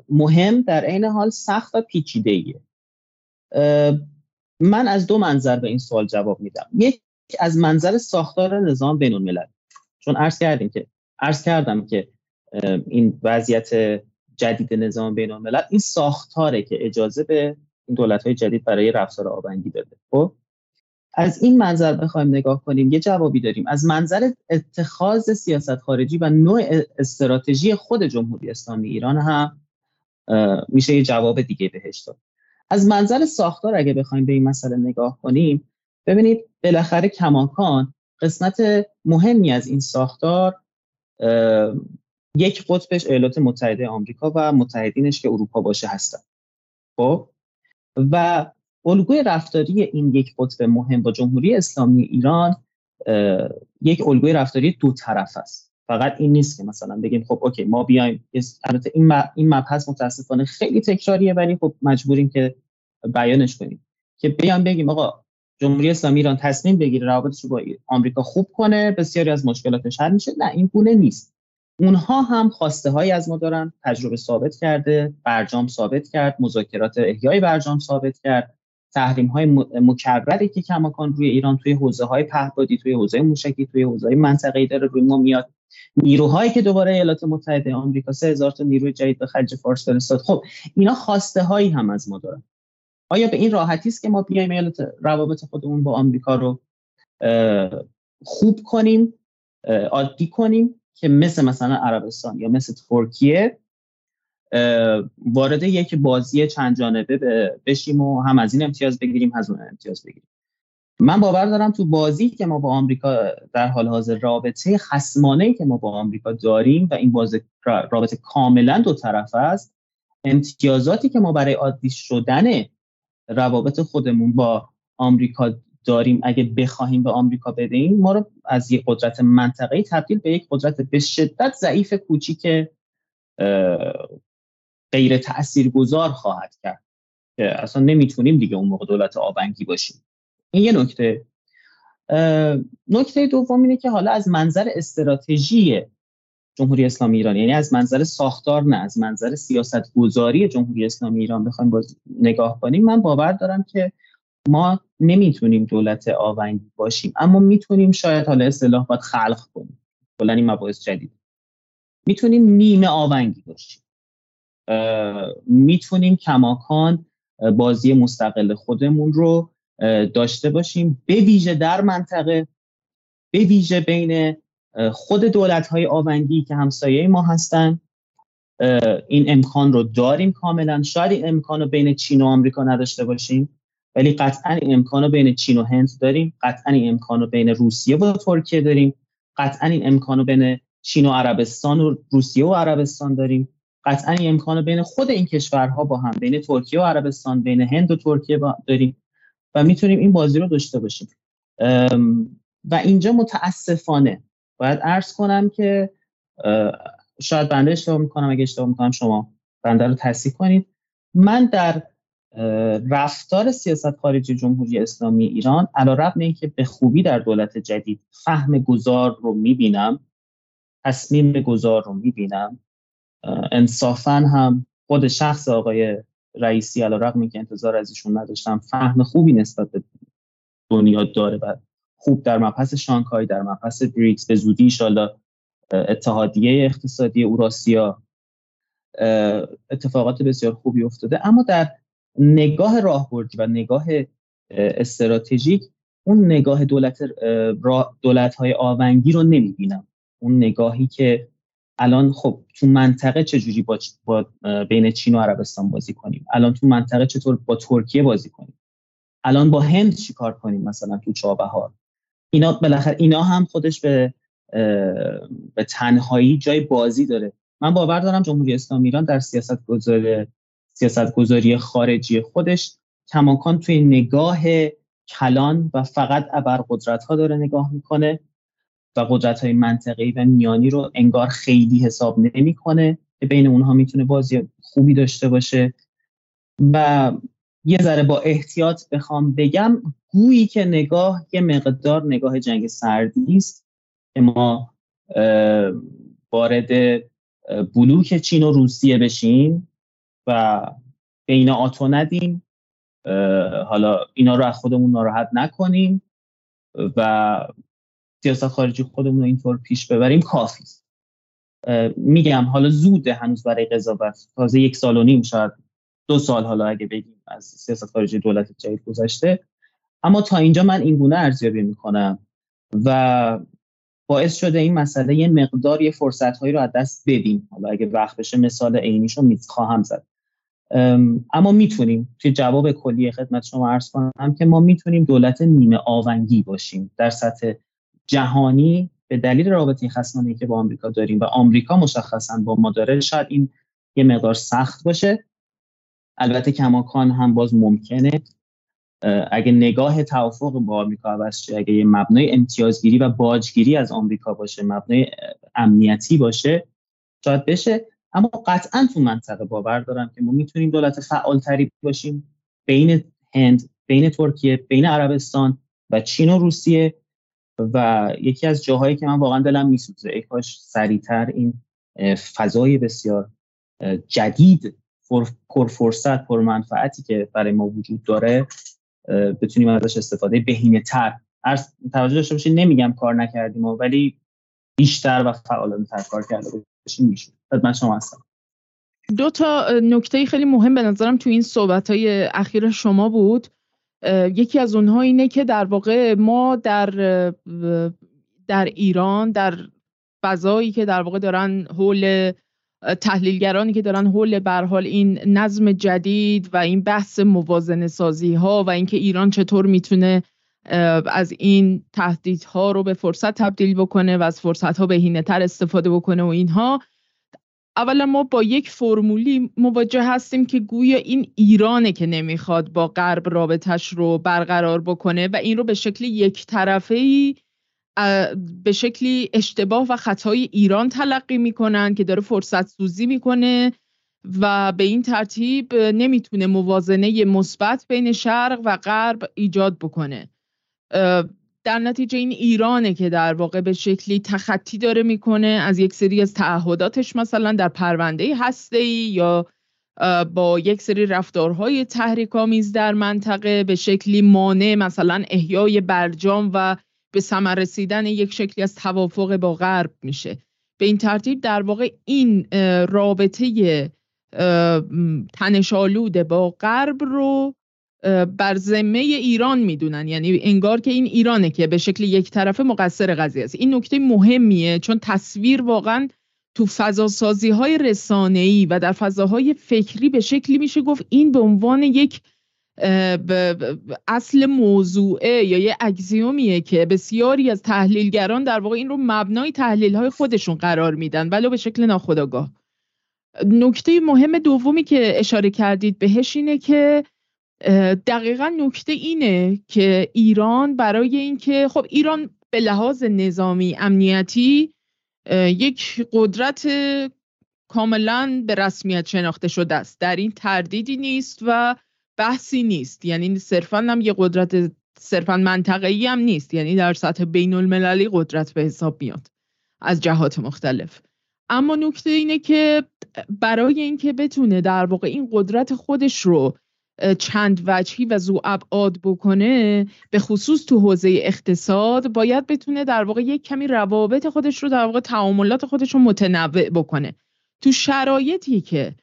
مهم در عین حال سخت و پیچیده ایه. من از دو منظر به این سوال جواب میدم. یک از منظر ساختار نظام بین الملل چون عرض کردیم که عرض کردم که این وضعیت جدید نظام بین الملل این ساختاره که اجازه به این دولت های جدید برای رفتار آبنگی داده. خب؟ از این منظر بخوایم نگاه کنیم یه جوابی داریم. از منظر اتخاذ سیاست خارجی و نوع استراتژی خود جمهوری اسلامی ایران هم میشه یه جواب دیگه بهش داد. از منظر ساختار اگه بخوایم به این مسئله نگاه کنیم ببینید بالاخره کماکان قسمت مهمی از این ساختار یک قطبش ایالات متحده آمریکا و متحدینش که اروپا باشه هستن. خب؟ و الگوی رفتاری این یک قطب مهم با جمهوری اسلامی ایران یک الگوی رفتاری دو طرف است. فقط این نیست که مثلا بگیم خب اوکی ما بیایم البته این این مبحث متاسفانه خیلی تکراریه ولی خب مجبوریم که بیانش کنیم. که بیان بگیم آقا جمهوری اسلامی ایران تصمیم بگیره روابطش رو با آمریکا خوب کنه بسیاری از مشکلاتش حل میشه. نه این گونه نیست. اونها هم خواسته هایی از ما دارن. تجربه ثابت کرده برجام ثابت کرد مذاکرات احیای برجام ثابت کرد. تحریم های مکرری که کماکان روی ایران توی حوزه های پهپادی توی حوزه موشکی توی حوزه های منطقه‌ای داره روی ما میاد. نیروهایی که دوباره ایالات متحده آمریکا 3000 تا نیروی جدید به خلیج فارس فرستاد. خب اینا خواسته هایی هم از ما دارن. آیا به این راحتی است که ما بیایم ایالات روابط خودمون با آمریکا رو خوب کنیم عادی کنیم؟ که مثل مثلا عربستان یا مثل ترکیه وارد یک بازی چند جانبه بشیم و هم از این امتیاز بگیریم از اون امتیاز بگیریم. من باور دارم تو بازی که ما با آمریکا در حال حاضر رابطه خصمانه که ما با آمریکا داریم و این بازی رابطه کاملا دو طرف است امتیازاتی که ما برای عادی شدن روابط خودمون با آمریکا داریم اگه بخواهیم به آمریکا بدهیم ما رو از یک قدرت منطقه‌ای تبدیل به یک قدرت به شدت ضعیف کوچیک غیر تاثیرگذار خواهد کرد که اصلا نمی‌تونیم دیگه اون موقع دولت آبنگی باشیم. این یه نکته. نکته دوم اینه که حالا از منظر استراتژی جمهوری اسلامی ایران یعنی از منظر ساختار نه از منظر سیاست گذاری جمهوری اسلامی ایران بخوایم نگاه کنیم من باور دارم که ما نمی‌تونیم دولت آونگی باشیم اما می‌تونیم شاید حالا اصطلاح باید خلق کنیم. کلا این مباحث جدید می‌تونیم نیمه آونگی باشیم. می‌تونیم کماکان بازی مستقل خودمون رو داشته باشیم به ویژه در منطقه به ویژه بین خود دولت های آونگی که همسایه ما هستن. این امکان رو داریم کاملا. شاید این امکان رو بین چین و آمریکا نداشته باشیم. ولی قطعا این امکان بین چین و هند داریم قطعا این امکان بین روسیه و ترکیه داریم قطعا این امکان بین چین و عربستان و روسیه و عربستان داریم قطعا این امکان بین خود این کشورها با هم بین ترکیه و عربستان بین هند و ترکیه داریم و می‌تونیم این بازی رو داشته باشیم. و اینجا متاسفانه باید عرض کنم که شاید بنده اشتباه می‌کنم اگه اشتباه می‌کنم شما بنده رو تصحیح کنید. من در رفتار سیاست خارجی جمهوری اسلامی ایران علا رقم اینکه به خوبی در دولت جدید فهم گذار رو می‌بینم تصمیم گذار رو می‌بینم انصافا هم خود شخص آقای رئیسی علا رقم که انتظار از ایشون نداشتم فهم خوبی نسبت به دنیا داره و خوب در مبحث شانگهای در مبحث بریکس به زودی ایشالا اتحادیه اقتصادی اوراسیا اتفاقات بسیار خوبی افتاده. اما در نگاه راهبردی و نگاه استراتژیک اون نگاه دولت دولت های آونگی رو نمی‌بینم. اون نگاهی که الان خب تو منطقه چجوری با, با بین چین و عربستان بازی کنیم؟ الان تو منطقه چطور با ترکیه بازی کنیم؟ الان با هند چیکار کنیم مثلا تو چابهار اینا بالاخره اینا هم خودش به به تنهایی جای بازی داره. من باور دارم جمهوری اسلامی ایران در سیاست گذاری سیاست گذاری خارجی خودش کماکان توی نگاه کلان و فقط ابر قدرت ها داره نگاه می‌کنه و قدرت های منطقی و میانی رو انگار خیلی حساب نمی‌کنه. که بین اونها می‌تونه بازی خوبی داشته باشه. و یه ذره با احتیاط بخوام بگم گویی که نگاه یه مقدار نگاه جنگ سردی است که ما وارد بلوک چین و روسیه بشیم. و به اینا آتو ندیم. حالا اینا رو از خودمون ناراحت نکنیم و سیاست خارجی خودمون رو اینطور پیش ببریم. کافی میگم حالا زوده هنوز برای قضاوت. تازه یک سال و نیم شاید دو سال حالا اگه بگیم از سیاست خارجی دولت جدید گذشته. اما تا اینجا من این گونه ارزیابی می‌کنم و باعث شده این مسئله یه مقدار یه فرصت هایی رو از دست بدیم. حالا اگه وقت بشه مثال عینیش رو خواهم زد. اما می‌تونیم توی جواب کلی خدمت شما عرض کنم که ما می‌تونیم دولت نیمه آونگی باشیم. در سطح جهانی به دلیل رابطه خصمانه که با آمریکا داریم و آمریکا مشخصا با ما داره شاید این یه مقدار سخت باشه. البته کماکان هم باز ممکنه. اگه نگاه توافق با آمریکا عوض شه اگه یه مبنای امتیازگیری و باجگیری از آمریکا باشه مبنای امنیتی باشه شاید بشه. اما قطعا تو منطقه باور دارم که ما می‌تونیم دولت فعالتری باشیم. بین هند بین ترکیه بین عربستان و چین و روسیه و یکی از جاهایی که من واقعا دلم میسوزه ای کاش سریعتر این فضای بسیار جدید پرفرصت پرمنفعتی که برای ما وجود داره بتونیم ازش استفاده بهینه تر توجه داشته باشید نمیگم کار نکردیم ولی بیشتر و فعالانه تر کار کرده باشیم میشه خدمت شما هستم. دو تا نکته خیلی مهم به نظرم تو این صحبت های اخیر شما بود. یکی از اونها اینه که در واقع ما در در ایران در فضایی که در واقع دارن حول تحلیلگرانی که دارن حول بر حال این نظم جدید و این بحث موازنه سازی ها و اینکه ایران چطور می‌تونه از این تهدیدها رو به فرصت تبدیل بکنه و از فرصت ها بهینه تر استفاده بکنه و اینها. اولا ما با یک فرمولی مواجه هستیم که گویا این ایرانه که نمی‌خواد با غرب رابطش رو برقرار بکنه و این رو به شکل یک طرفه ای به شکلی اشتباه و خطای ایران تلقی می‌کنن که داره فرصت سوزی می‌کنه و به این ترتیب نمی‌تونه موازنه مثبت بین شرق و غرب ایجاد بکنه. در نتیجه این ایرانه که در واقع به شکلی تخطی داره می‌کنه. از یک سری از تعهداتش مثلا در پرونده هسته یا با یک سری رفتارهای تحریک‌آمیز در منطقه به شکلی مانع مثلا احیای برجام و به ثمر رسیدن یک شکلی از توافق با غرب میشه. به این ترتیب در واقع این رابطه تنشالود با غرب رو بر ذمه ایران می‌دونن. یعنی انگار که این ایرانه که به شکل یک طرفه مقصر قضیه است. این نکته مهمیه چون تصویر واقعا تو فضاسازی های رسانه و در فضاهای فکری به شکلی میشه گفت این به عنوان یک اصل موضوعه یا یه اگزیومیه که بسیاری از تحلیلگران در واقع این رو مبنای تحلیل های خودشون قرار میدن ولو به شکل ناخودآگاه. نکته مهم دومی که اشاره کردید بهش اینه که دقیقا نکته اینه که ایران برای اینکه خب ایران به لحاظ نظامی امنیتی یک قدرت کاملا به رسمیت شناخته شده است. در این تردیدی نیست و بحثی نیست. یعنی صرفا هم یه قدرت صرفا منطقه‌ای هم نیست. یعنی در سطح بین المللی قدرت به حساب میاد از جهات مختلف. اما نکته اینه که برای اینکه بتونه در واقع این قدرت خودش رو چند وجهی و زو ابعاد بکنه به خصوص تو حوزه اقتصاد باید بتونه در واقع یک کمی روابط خودش رو در واقع تعاملات خودش رو متنوع بکنه. تو شرایطی که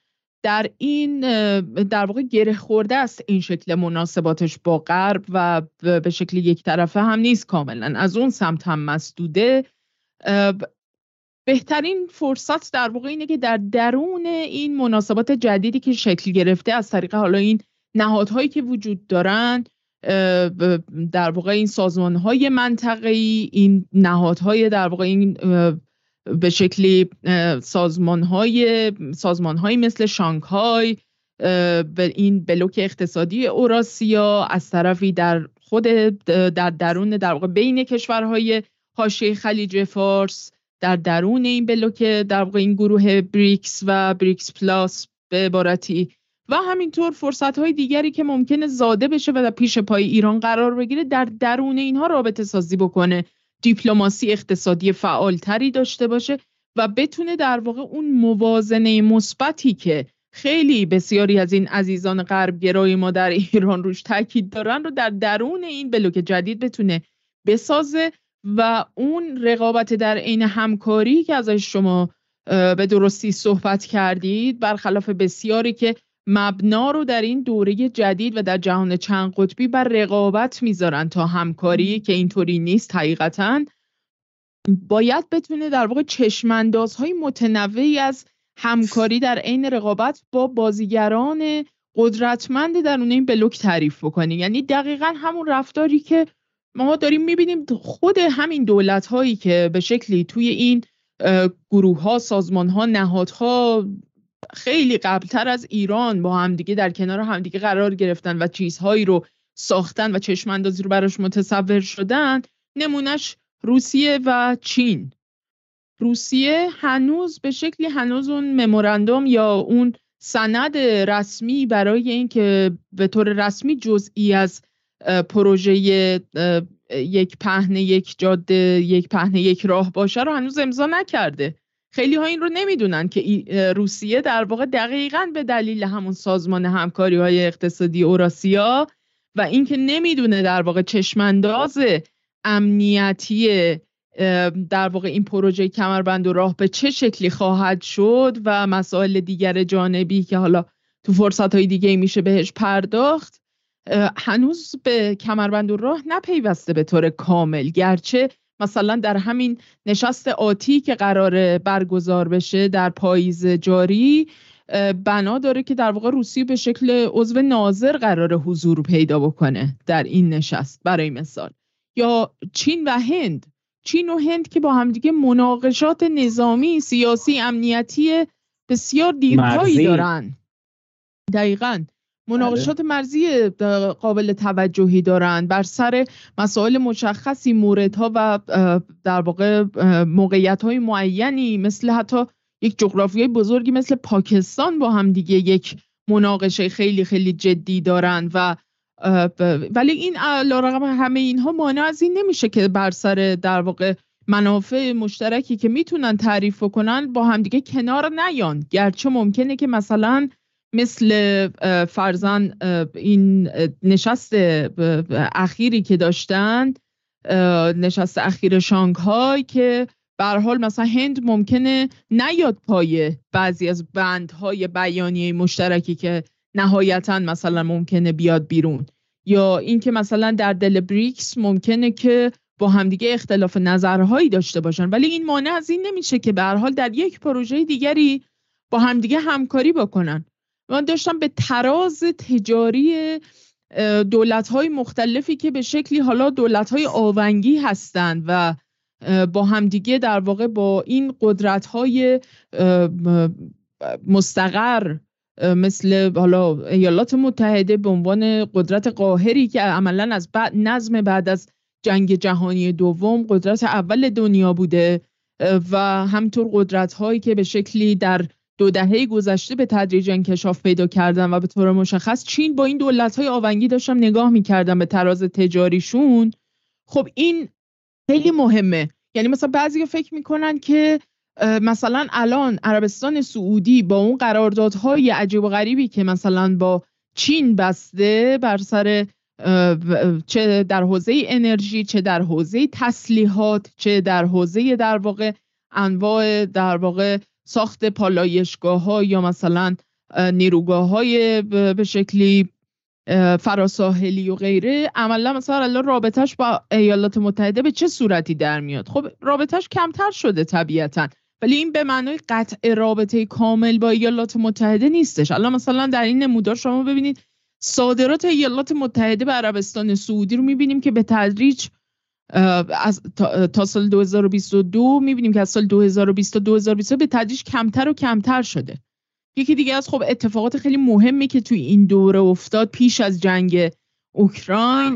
در این در واقع گره خورده است این شکل مناسباتش با غرب و به شکل یک طرفه هم نیست کاملا. از اون سمت هم مسدوده. بهترین فرصت در واقع اینه که در درون این مناسبات جدیدی که شکل گرفته از طریق حالا این نهادهایی که وجود دارن در واقع این سازمان های منطقه‌ای این نهادهای در واقع این به شکلی سازمان های سازمان های مثل شانگهای به این بلوک اقتصادی اوراسیا از طرفی در خود در درون در واقع بین کشورهای حاشیه خلیج فارس در درون این بلوک در واقع این گروه بریکس و بریکس پلاس به عبارتی و همینطور فرصت های دیگری که ممکنه زاده بشه و در پیش پای ایران قرار بگیره در درون اینها رابطه سازی بکنه. دیپلماسی اقتصادی فعالتری داشته باشه و بتونه در واقع اون موازنه مثبتی که خیلی بسیاری از این عزیزان غربگرای ما در ایران روش تاکید دارن رو در درون این بلوک جدید بتونه بسازه و اون رقابت در عین همکاری که ازش شما به درستی صحبت کردید برخلاف بسیاری که مبنا رو در این دوره جدید و در جهان چند قطبی بر رقابت می‌ذارن تا همکاری که اینطوری نیست حقیقتا باید بتونه در واقع چشماندازهای متنوعی از همکاری در عین رقابت با بازیگران قدرتمند درون این بلوک تعریف بکنیم یعنی دقیقا همون رفتاری که ما داریم می‌بینیم خود همین دولت هایی که به شکلی توی این گروه ها سازمان ها نهادها خیلی قبلتر از ایران با همدیگه در کنار همدیگه قرار گرفتن و چیزهایی رو ساختن و چشماندازی رو براش متصور شدن نمونهش روسیه و چین. روسیه هنوز به شکلی هنوز اون ممورندوم یا اون سند رسمی برای اینکه به طور رسمی جزئی از پروژه یک پهن یک جاده یک پهن یک راه باشه رو هنوز امضا نکرده. خیلی ها این رو نمی‌دونن که روسیه در واقع دقیقا به دلیل همون سازمان همکاری های اقتصادی اوراسیا و اینکه نمی‌دونه در واقع چشمانداز امنیتی در واقع این پروژه کمربند و راه به چه شکلی خواهد شد و مسائل دیگر جانبی که حالا تو فرصت های دیگه میشه بهش پرداخت هنوز به کمربند و راه نپیوسته به طور کامل. گرچه مثلا در همین نشست آتی که قرار برگزار بشه در پاییز جاری بنا داره که در واقع روسیه به شکل عضو ناظر قرار حضور پیدا بکنه در این نشست برای مثال. یا چین و هند. چین و هند که با همدیگه مناقشات نظامی سیاسی امنیتی بسیار دیرپایی دارن. دقیقا. مناقشات بله. مرزی قابل توجهی دارند بر سر مسائل مشخصی موردها و در واقع موقعیت های معینی مثل حتی یک جغرافیای بزرگی مثل پاکستان با هم دیگه یک مناقشه خیلی خیلی جدی دارند و ولی این رقم همه اینها مانع از این نمیشه که بر سر در واقع منافع مشترکی که می‌تونن تعریف کنن با همدیگه کنار نیان گرچه ممکنه که مثلا مثل فرزن این نشست اخیری که داشتن نشست اخیر شانگهای که بر حال مثلا هند ممکنه نیاد پای بعضی از بندهای بیانیه مشترکی که نهایتا مثلا ممکنه بیاد بیرون. یا اینکه مثلا در دل بریکس ممکنه که با همدیگه اختلاف نظرهایی داشته باشن. ولی این مانع از این نمیشه که به حال در یک پروژه دیگری با همدیگه همکاری بکنن. من داشتم به تراز تجاری دولت های مختلفی که به شکلی حالا دولت های آونگی هستند و با همدیگه در واقع با این قدرت های مستقر مثل حالا ایالات متحده به عنوان قدرت قاهری که عملا از بعد نظم بعد از جنگ جهانی دوم قدرت اول دنیا بوده و همطور قدرت هایی که به شکلی در دو دهه گذشته به تدریج انکشاف پیدا کردن و به طور مشخص چین با این دولت های آونگی داشتم نگاه می‌کردم به تراز تجاریشون. خب این خیلی مهمه. یعنی مثلا بعضی فکر می‌کنن که مثلا الان عربستان سعودی با اون قراردادهای عجیب و غریبی که مثلا با چین بسته بر سر چه در حوزه انرژی چه در حوزه تسلیحات چه در حوزه در واقع انواع در واقع ساخت پالایشگاه ها یا مثلا نیروگاه های به شکلی فراساحلی و غیره عملا مثلا الان رابطش با ایالات متحده به چه صورتی در میاد؟ خب رابطش کمتر شده طبیعتا ولی این به معنای قطع رابطه کامل با ایالات متحده نیستش. الان مثلا در این نمودار شما ببینید صادرات ایالات متحده به عربستان سعودی رو می‌بینیم که به تدریج از تا, سال 2022 می‌بینیم که از سال 2020 تا 2022 به تدریج کمتر و کمتر شده. یکی دیگه از خب اتفاقات خیلی مهمی که توی این دوره افتاد پیش از جنگ اوکراین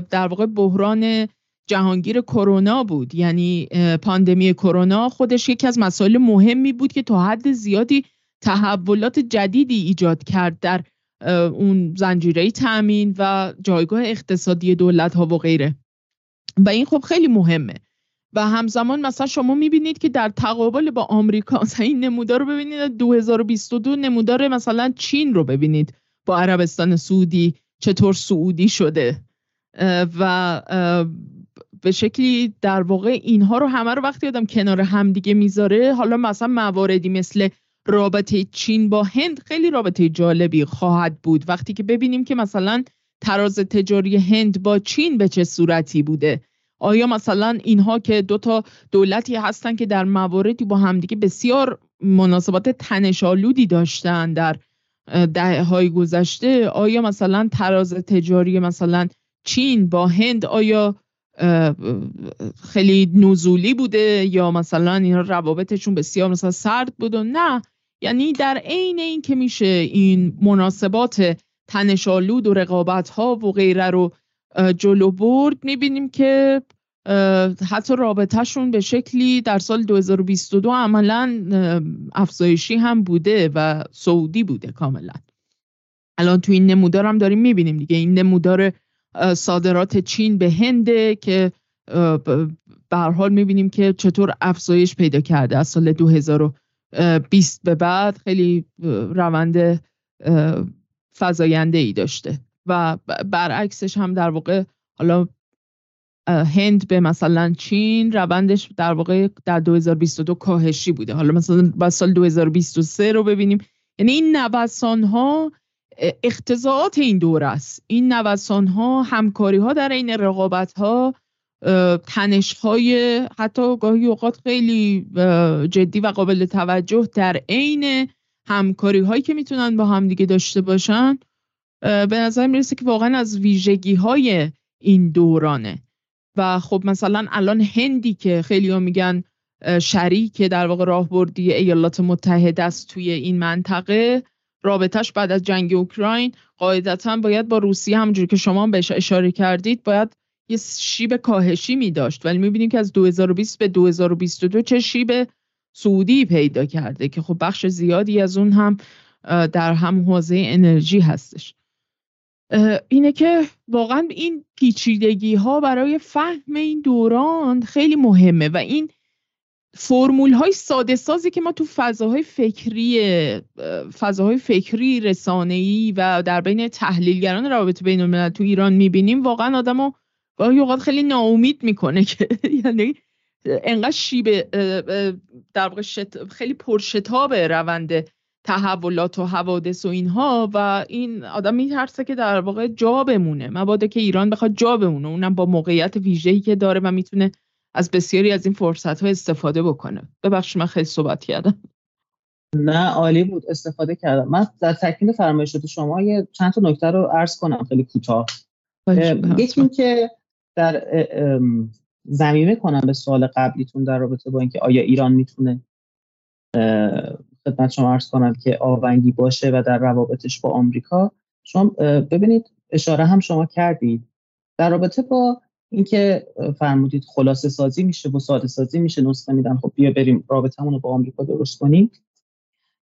در واقع بحران جهانگیر کرونا بود. یعنی پاندمی کرونا خودش یکی از مسائل مهمی بود که تا حد زیادی تحولات جدیدی ایجاد کرد در اون زنجیره تامین و جایگاه اقتصادی دولت ها و غیره. و این خب خیلی مهمه. و همزمان مثلا شما می‌بینید که در تقابل با آمریکا مثلا این نمودار رو ببینید 2022 نمودار مثلا چین رو ببینید. با عربستان سعودی چطور سعودی شده. و به شکلی در واقع اینها رو همه رو وقتی آدم کنار همدیگه می‌ذاره حالا مثلا مواردی مثل رابطه چین با هند خیلی رابطه جالبی خواهد بود. وقتی که ببینیم که مثلا تراز تجاری هند با چین به چه صورتی بوده؟ آیا مثلا اینها که دو تا دولتی هستن که در مواردی با همدیگه بسیار مناسبات تنشالودی داشتن در دهه های گذشته آیا مثلا تراز تجاری مثلا چین با هند آیا خیلی نزولی بوده یا مثلا اینا روابطشون بسیار مثلا سرد بود و نه؟ یعنی در عین این که میشه این مناسبات تنشالود و رقابت ها و غیره رو جلو برد. می‌بینیم که حتی رابطهشون به شکلی در سال 2022 عملا افزایشی هم بوده و سعودی بوده کاملا. الان تو این نمودار هم داریم می‌بینیم دیگه. این نمودار صادرات چین به هنده که به حال می‌بینیم که چطور افزایش پیدا کرده از سال 2020 به بعد. خیلی روند فضاینده ای داشته و برعکسش هم در واقع حالا هند به مثلا چین روندش در واقع در 2022 کاهشی بوده. حالا مثلا با سال 2023 رو ببینیم. یعنی این نوسان ها اختزاعات این دور است. این نوسان ها همکاری ها در این رقابت ها تنش های حتی گاهی اوقات خیلی جدی و قابل توجه در عین همکاری هایی که می‌تونن با هم دیگه داشته باشن به نظر می‌رسه که واقعا از ویژگی های این دورانه. و خب مثلا الان هندی که خیلی ها میگن شریک در واقع راهبردی ایالات متحده است توی این منطقه رابطش بعد از جنگ اوکراین قاعدتا باید با روسیه همجور که شما بهش اشاره کردید باید یه شیب کاهشی می داشت ولی می‌بینیم که از 2020 به 2022 چه شیب سعودی پیدا کرده که خب بخش زیادی از اون هم در هم حوزه انرژی هستش. اینه که واقعا این پیچیدگی ها برای فهم این دوران خیلی مهمه و این فرمول های ساده سازی که ما تو فضاهای فکری فضاهای فکری رسانه‌ای و در بین تحلیلگران روابط بین الملل تو ایران می‌بینیم واقعا آدمو گاهی اوقات خیلی ناامید می‌کنه که (laughs) یعنی انقدر شیب در واقع خیلی پرشتاب روند تحولات و حوادث و اینها و این آدم میترسه که در واقع جا بمونه. مبادا که ایران بخواد جا بمونه. اونم با موقعیت ویژه‌ای که داره و می‌تونه از بسیاری از این فرصت ها استفاده بکنه. ببخش من خیلی صحبت کردم. نه عالی بود. استفاده کردم. من در تکمیل فرمایشات شما یه چند تا نکته رو عرض کنم خیلی کوتاه. یکی که در زمینه کنم به سوال قبلیتون در رابطه با اینکه آیا ایران می‌تونه خدمت شما عرض کنم که آونگی باشه و در روابطش با آمریکا. شما ببینید اشاره هم شما کردید. در رابطه با اینکه فرمودید خلاصه سازی میشه و ساده سازی میشه نسخه میدن خب بیا بریم رابطمون رو با آمریکا درست کنیم.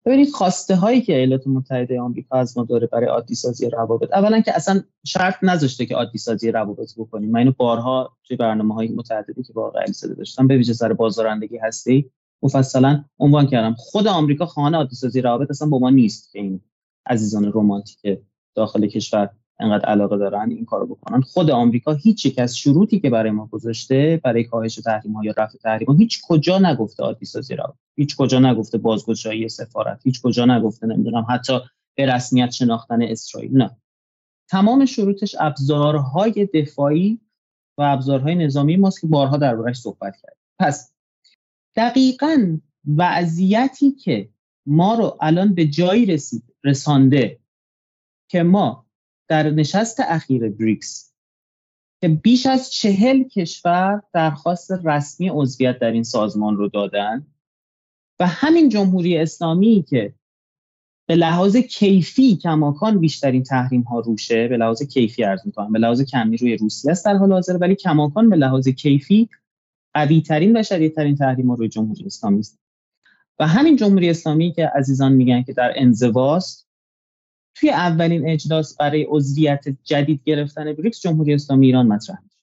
ببینید خواسته هایی که ایالات متحده آمریکا از ما داره برای عادی سازی روابط اولا که اصلا شرط نذاشته که عادی سازی روابط بکنیم. من اینو بارها توی برنامه های متعددی که با آقای داشتم به ویژه سر بازارندگی هستی مفصلا عنوان کردم. خود آمریکا خانه عادی سازی روابط اصلا با ما نیست که این عزیزان رومانتیک داخل کشور انقدر علاقه دارن این کارو بکنن. خود آمریکا هیچ یک از شروطی که برای ما گذاشته برای کاهش تحریم ها یا رفع تحریم ها هیچ کجا نگفته عادی سازی را هیچ کجا نگفته بازگشایی سفارت هیچ کجا نگفته نمی‌دونم حتی به رسمیت شناختن اسرائیل نه. تمام شروطش ابزارهای دفاعی و ابزارهای نظامی ماست که بارها دربارش صحبت کرد پس دقیقا وضعیتی که ما رو الان به جایی رسید رسانده که ما در نشست اخیر بریکس که بیش از چهل کشور درخواست رسمی عضویت در این سازمان رو دادن و همین جمهوری اسلامی که به لحاظ کیفی کماکان بیشترین تحریم ها روشه به لحاظ کیفی ارز می‌کنم به لحاظ کمی روی روسیه است در حال حاضر ولی کماکان به لحاظ کیفی قوی ترین و شدید ترین تحریم ها روی جمهوری اسلامی است. و همین جمهوری اسلامی که عزیزان میگن که در انزواست توی اولین اجلاس برای عضویت جدید گرفتن بریکس جمهوری اسلامی ایران مطرح میشه.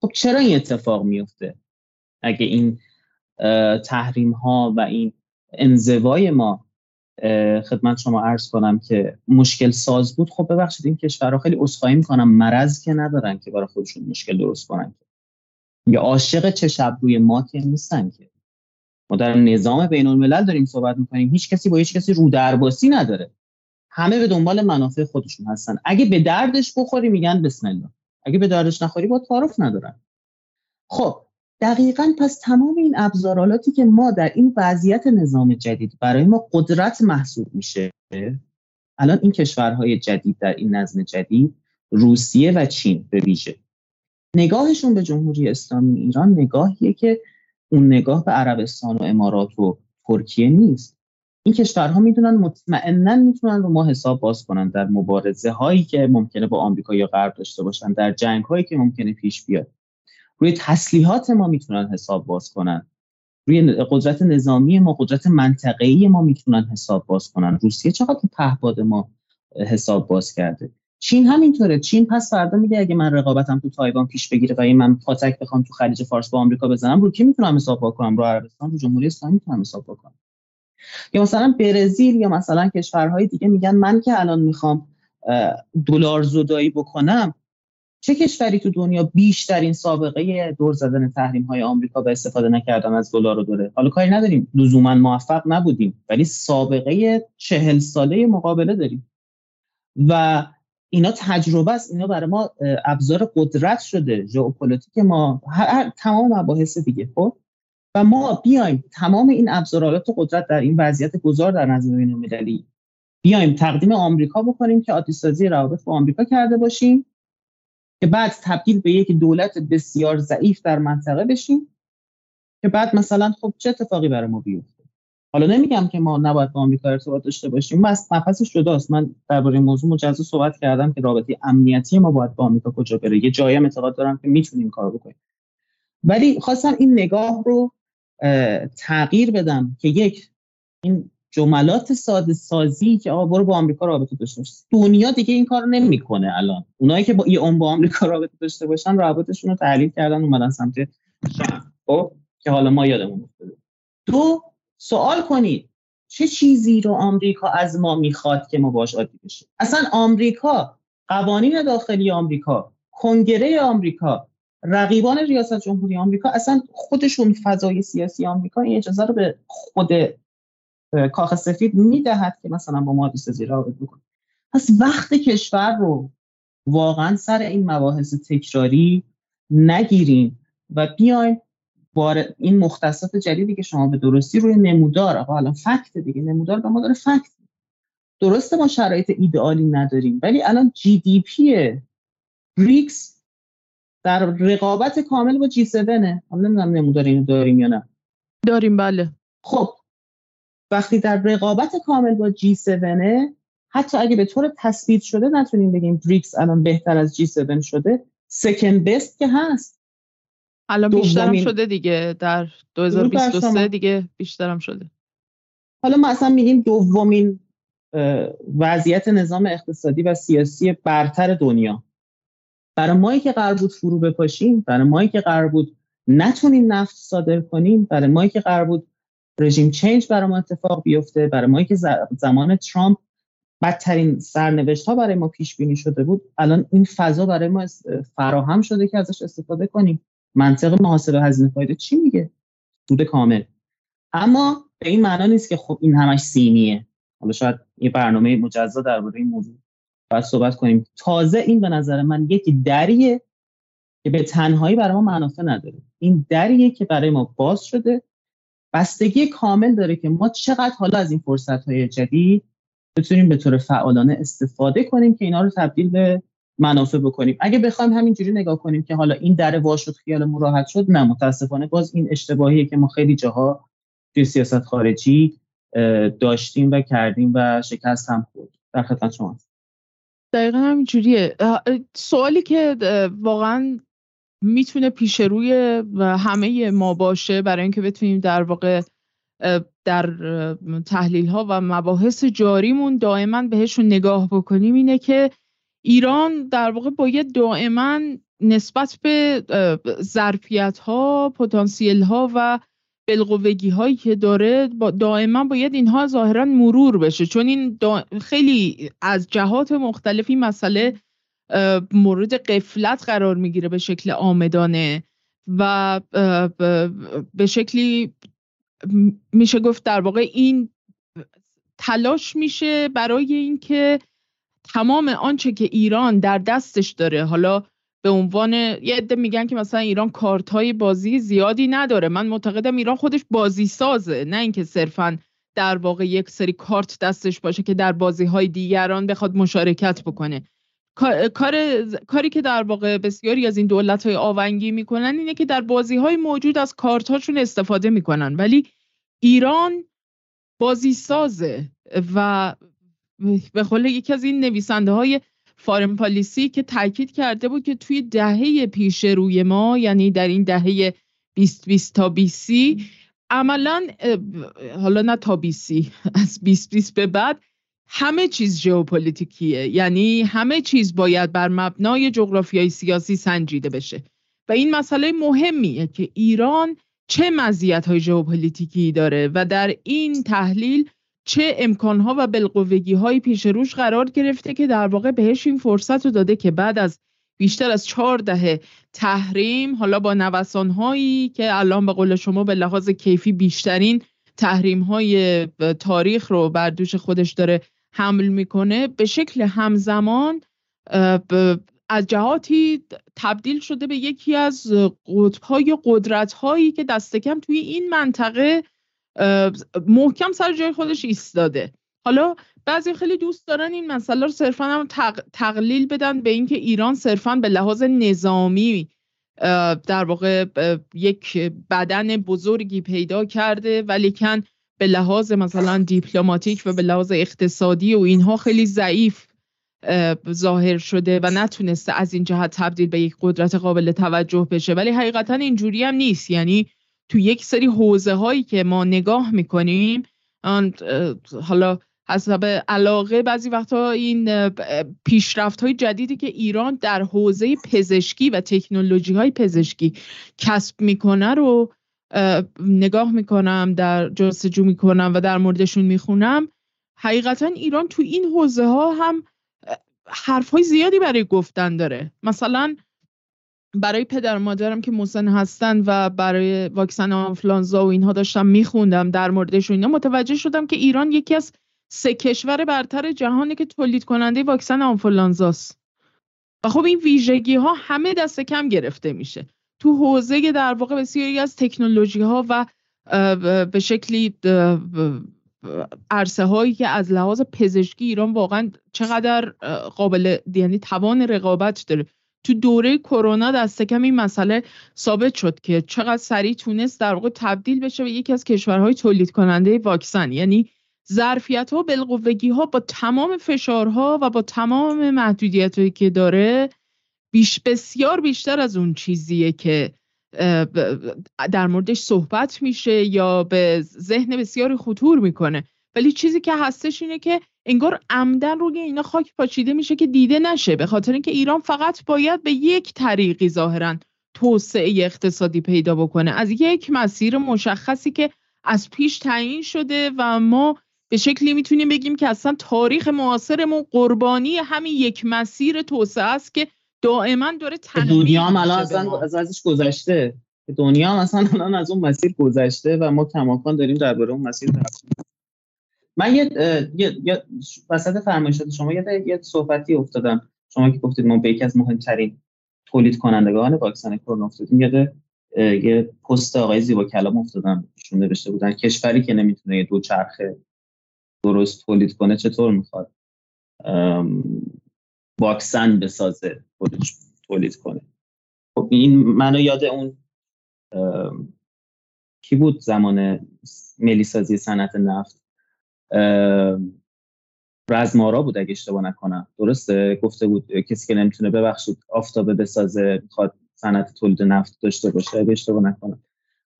خب چرا این اتفاق میفته اگه این تحریم ها و این انزوای ما خدمت شما عرض کنم که مشکل ساز بود. خب ببخشید این کشورها خیلی اصخایی می‌کنم. مرض که ندارن که برای خودشون مشکل درست کنن یا عاشق چه شب روی ما که نیستن که. ما در نظام بین الملل داریم صحبت می‌کنیم. هیچ کسی با هیچ کسی رو درباسی نداره. همه به دنبال منافع خودشون هستن. اگه به دردش بخوری میگن بسم الله. اگه به دردش نخوری با تعارف ندارن. خب دقیقا پس تمام این ابزارالاتی که ما در این وضعیت نظام جدید برای ما قدرت محسوب میشه الان این کشورهای جدید در این نظم جدید روسیه و چین به ویژه. نگاهشون به جمهوری اسلامی ایران نگاهیه که اون نگاه به عربستان و امارات و ترکیه نیست. این کشورها می‌دونن مطمئنا می‌تونن رو ما حساب باز کنن در مبارزه هایی که ممکنه با آمریکا یا غرب داشته باشن در جنگ هایی که ممکنه پیش بیاد. روی تسلیحات ما می‌تونن حساب باز کنن. روی قدرت نظامی ما قدرت منطقه‌ای ما می‌تونن حساب باز کنن. روسیه چقدر پهباد ما حساب باز کرده؟ چین همینطوره. چین پس فردا میگه اگه من رقابتم تو تایوان پیش بگیره و من پاتک بخوام تو خلیج فارس با آمریکا بزنم رو کی می‌تونم حساب کنم؟ رو عربستان رو جمهوری اسلامی می‌تونم حساب کنم. یا مثلا برزیل یا مثلا کشورهای دیگه میگن من که الان می‌خوام دلار زدایی بکنم چه کشوری تو دنیا بیشترین سابقه دور زدن تحریم های آمریکا به استفاده نکردن از دلار رو داره حالا کاری نداریم. لزوما موفق نبودیم ولی سابقه چهل ساله مقابله داریم. و اینا تجربه است. اینا برای ما ابزار قدرت شده. ژئوپلیتیک ما هر تمام مباحث دیگه خب؟ و ما بیایم تمام این ابزارات قدرت در این وضعیت گذار در نظم بین‌المللی بیایم تقدیم آمریکا بکنیم که آتش سازی روابط با آمریکا کرده باشیم. که بعد تبدیل به یک دولت بسیار ضعیف در منطقه بشیم که بعد مثلا خب چه اتفاقی برای ما بیفته؟ حالا نمیگم که ما نباید با آمریکا ارتباط داشته باشیم. بس مبحثش جداست. من درباره موضوع مجزا صحبت کردم که رابطه امنیتی ما باید با آمریکا کجا بره. یه جایی اعتقاد دارم که می‌تونیم کار بکنیم. ولی خواستم این نگاه رو تغییر بدم که یک این جملات ساده سازی که آقا برو با آمریکا رابطه داشته باش. دنیا دیگه این کار نمی‌کنه الان. اونایی که با اون با آمریکا رابطه داشته باشن رابطشون رو تحلیل کردن اومدن سمت شام خب که حالا ما یادمون افتاده. دو سوال کنید چه چیزی رو آمریکا از ما می‌خواد که ما باش عادی بشیم؟ اصلا آمریکا قوانین داخلی آمریکا کنگره آمریکا رقیبان ریاست جمهوری آمریکا اصلا خودشون فضای سیاسی آمریکا این اجازه رو به خود کاخ سفید می‌دهد که مثلا با ما سازی رابط بکنه پس وقت کشور رو واقعا سر این مباحث تکراری نگیریم و بیایم بار این مختصات جدیدی که شما به درستی روی نمودار آقا الان فکت دیگه نمودار به ما داره فکت. درسته ما شرایط ایدئالی نداریم ولی الان جی دی پی بریکس در رقابت کامل با جی 7 نه نمی‌دونم نمودار اینو داریم یا نه. داریم بله. خب وقتی در رقابت کامل با جی 7 حتی اگه به طور تثبیت شده نتونیم بگیم بریکس الان بهتر از جی 7 شده سکند بست که هست. الان بیشترم شده دیگه در 2023 دیگه بیشترم شده. حالا ما اصلا میگیم دومین وضعیت نظام اقتصادی و سیاسی برتر دنیا. برای مایی که قرار بود فرو بپاشیم برای مایی که قرار بود نتونیم نفت صادر کنیم برای مایی که قرار بود رژیم چینج برای ما اتفاق بیفته. برای ما که زمان ترامپ بدترین سرنوشت ها برای ما پیش بینی شده بود الان این فضا برای ما فراهم شده که ازش استفاده کنیم. منطق محاسبه هزینه فایده چی میگه؟ سود کامل. اما به این معنا نیست که خب این همش سینیه حالا شاید یه برنامه مجزا درباره این موضوع باید صحبت کنیم. تازه این به نظر من یکی دریه که به تنهایی برای ما منافع نداره. این دریه که برای ما باز شده بستگی کامل داره که ما چقدر حالا از این فرصت های جدید بتونیم به طور فعالانه استفاده کنیم که اینا رو تبدیل به منافع بکنیم. اگه بخوایم همینجوری نگاه کنیم که حالا این در وا شد خیالمون راحت شد نه متاسفانه باز این اشتباهیه که ما خیلی جاها توی سیاست خارجی داشتیم و کردیم و شکست هم خورد. در خدمت شما دقیقا همینجوریه. سوالی که واقعا می‌تونه پیش روی همه ما باشه برای اینکه بتونیم در واقع در تحلیل ها و مباحث جاریمون دائما بهشون نگاه بکنیم اینه که ایران در واقع باید دائما نسبت به ظرفیت ها پتانسیل ها و بالقوگی هایی که داره دائما باید اینها ظاهرا مرور بشه. چون این خیلی از جهات مختلفی مسئله مورد قفلت قرار می‌گیره به شکل آمدانه و به شکلی میشه گفت در واقع این تلاش میشه برای اینکه تمام آنچه که ایران در دستش داره حالا به عنوان یه عده میگن که مثلا ایران کارت های بازی زیادی نداره. من معتقدم ایران خودش بازی سازه نه اینکه صرفا در واقع یک سری کارت دستش باشه که در بازی های دیگران بخواد مشارکت بکنه. کار کاری که در واقع بسیاری از این دولت های آونگی می‌کنن اینه که در بازی های موجود از کارت هاشون استفاده می‌کنن. ولی ایران بازی سازه و به قول یکی از این نویسنده های فارم پالیسی که تاکید کرده بود که توی دهه پیش روی ما یعنی در این دهه 2020 تا 20 عملا حالا نه تا 20 از 2020 به بعد همه چیز ژئوپلیتیکیه. یعنی همه چیز باید بر مبنای جغرافیای سیاسی سنجیده بشه. و این مسئله مهمیه که ایران چه مزیت‌های ژئوپلیتیکی داره و در این تحلیل چه امکانها و بلقوگی های پیش روش قرار گرفته که در واقع بهش این فرصت رو داده که بعد از بیشتر از چهار دهه تحریم حالا با نوسان هایی که الان به قول شما به لحاظ کیفی بیشترین تحریم های تاریخ رو بر دوش خودش داره حمل می‌کنه به شکل همزمان از جهاتی تبدیل شده به یکی از قطبهای قدرت هایی که دست کم توی این منطقه محکم سر جای خودش ایستاده. حالا بعضی خیلی دوست دارن این مسئله رو صرفا هم تقلیل بدن به اینکه ایران صرفا به لحاظ نظامی در واقع یک بدن بزرگی پیدا کرده ولیکن به لحاظ مثلا دیپلماتیک و به لحاظ اقتصادی و اینها خیلی ضعیف ظاهر شده و نتونسته از این جهت تبدیل به یک قدرت قابل توجه بشه. ولی حقیقتا اینجوری هم نیست. یعنی تو یک سری حوزه هایی که ما نگاه می‌کنیم حالا حسب علاقه بعضی وقتا این پیشرفت های جدیدی که ایران در حوزه پزشکی و تکنولوژی های پزشکی کسب می‌کنه رو نگاه می‌کنم در جستجو می‌کنم و در موردشون می‌خونم. حقیقتا ایران تو این حوزه ها هم حرف های زیادی برای گفتن داره. مثلا برای پدر مادرم که مسن هستن و برای واکسن آنفلانزا و اینها داشتم میخوندم در موردش اینا متوجه شدم که ایران یکی از سه کشور برتر جهانی که تولید کننده واکسن آنفلانزاست. و خب این ویژگی ها همه دست کم گرفته میشه. تو حوزه در واقع بسیاری از تکنولوژی ها و به شکلی عرصه هایی که از لحاظ پزشکی ایران واقعا چقدر قابل یعنی توان رقابت داره. تو دوره کرونا دست کم این مسئله ثابت شد که چقدر سریع تونست در واقع تبدیل بشه به یکی از کشورهای تولید کننده واکسن. یعنی ظرفیت ها بالقوگی ها با تمام فشارها و با تمام محدودیت هایی که داره بیش بسیار بیشتر از اون چیزیه که در موردش صحبت میشه یا به ذهن بسیاری خطور می‌کنه. ولی چیزی که هستش اینه که انگار عمدن روی اینا خاک پاچیده میشه که دیده نشه. به خاطر اینکه ایران فقط باید به یک طریقی ظاهرا توسعه اقتصادی پیدا بکنه. از یک مسیر مشخصی که از پیش تعیین شده و ما به شکلی می‌تونیم بگیم که اصلا تاریخ معاصرمون قربانی همین یک مسیر توسعه است که دائما داره دنیا هم الان از ازش گذشته. دنیا هم اصلا الان از اون مسیر گذشته و ما کماکان داریم درباره اون مسیر من یه یه وسط فرمایشات شما یه یه صحبتی افتادم. شما که گفتید ما به یکی از مهمترین تولید کنندگان واکسن کرونا افتادیم. یاد یه پست آقای زیبا کلام افتادم. شون نوشته بودن کشوری که نمی‌تونه یه دو چرخه درست تولید کنه چطور می‌خواد واکسن بسازه؟ خودش تولید کنه. خب این منو یاد اون کی بود زمان ملی سازی صنعت نفت؟ رزمارا بود اگه اشتباه نکنم. درسته؟ گفته بود کسی که نمی‌تونه ببخشید آفتابه بسازه می‌خواد صنعت تولید نفت داشته باشه اگه اشتباه نکنم.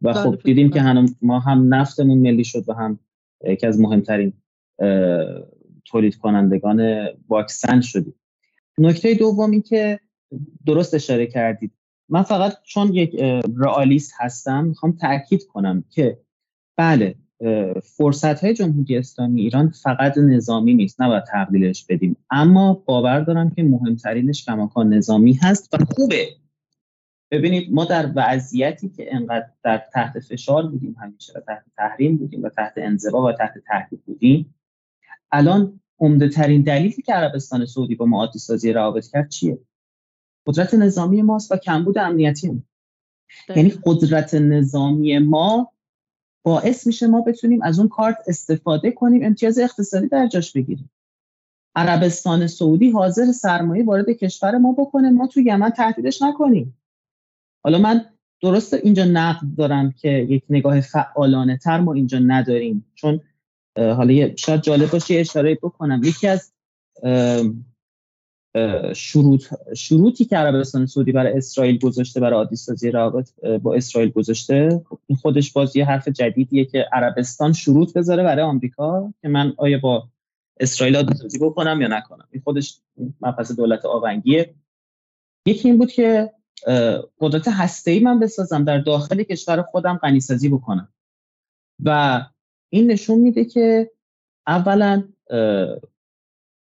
و خب دیدیم که هم ما هم نفتمون ملی شد و هم یکی از مهمترین تولید کنندگان واکسن شدیم. نکته دومی که درست اشاره کردید. من فقط چون یک رئالیست هستم می‌خوام تاکید کنم که بله فرصت های جمهوری اسلامی ایران فقط نظامی نیست نباید تقلیلش بدیم. اما باور دارم که مهمترینش کماکان نظامی هست و خوبه. ببینید ما در وضعیتی که انقدر در تحت فشار بودیم همیشه و تحت تحریم بودیم و تحت انزوا و تحت تهدید بودیم الان عمده ترین دلیلی که عربستان سعودی با ما سازی روابط کرد چیه؟ قدرت نظامی ماست و کمبود امنیتی ما. یعنی قدرت نظامی ما باعث میشه ما بتونیم از اون کارت استفاده کنیم امتیاز اقتصادی در جاش بگیریم. عربستان سعودی حاضر سرمایه وارد کشور ما بکنه ما تو یمن تهدیدش نکنیم. حالا من درست اینجا نقد دارم که یک نگاه فعالانه تر ما اینجا نداریم چون حالا شاید جالب باشه اشاره بکنم. یکی از شروط شروطی که عربستان سعودی برای اسرائیل گذاشته برای عادی سازی روابط با اسرائیل گذاشته این خودش باز یه حرف جدیدیه که عربستان شروط بذاره برای آمریکا که من آیا با اسرائیل عادی سازی بکنم یا نکنم. این خودش مبحث دولت آونگیه. یکی این بود که قدرت هسته‌ای من بسازم در داخل کشور خودم غنیسازی بکنم. و این نشون میده که اولا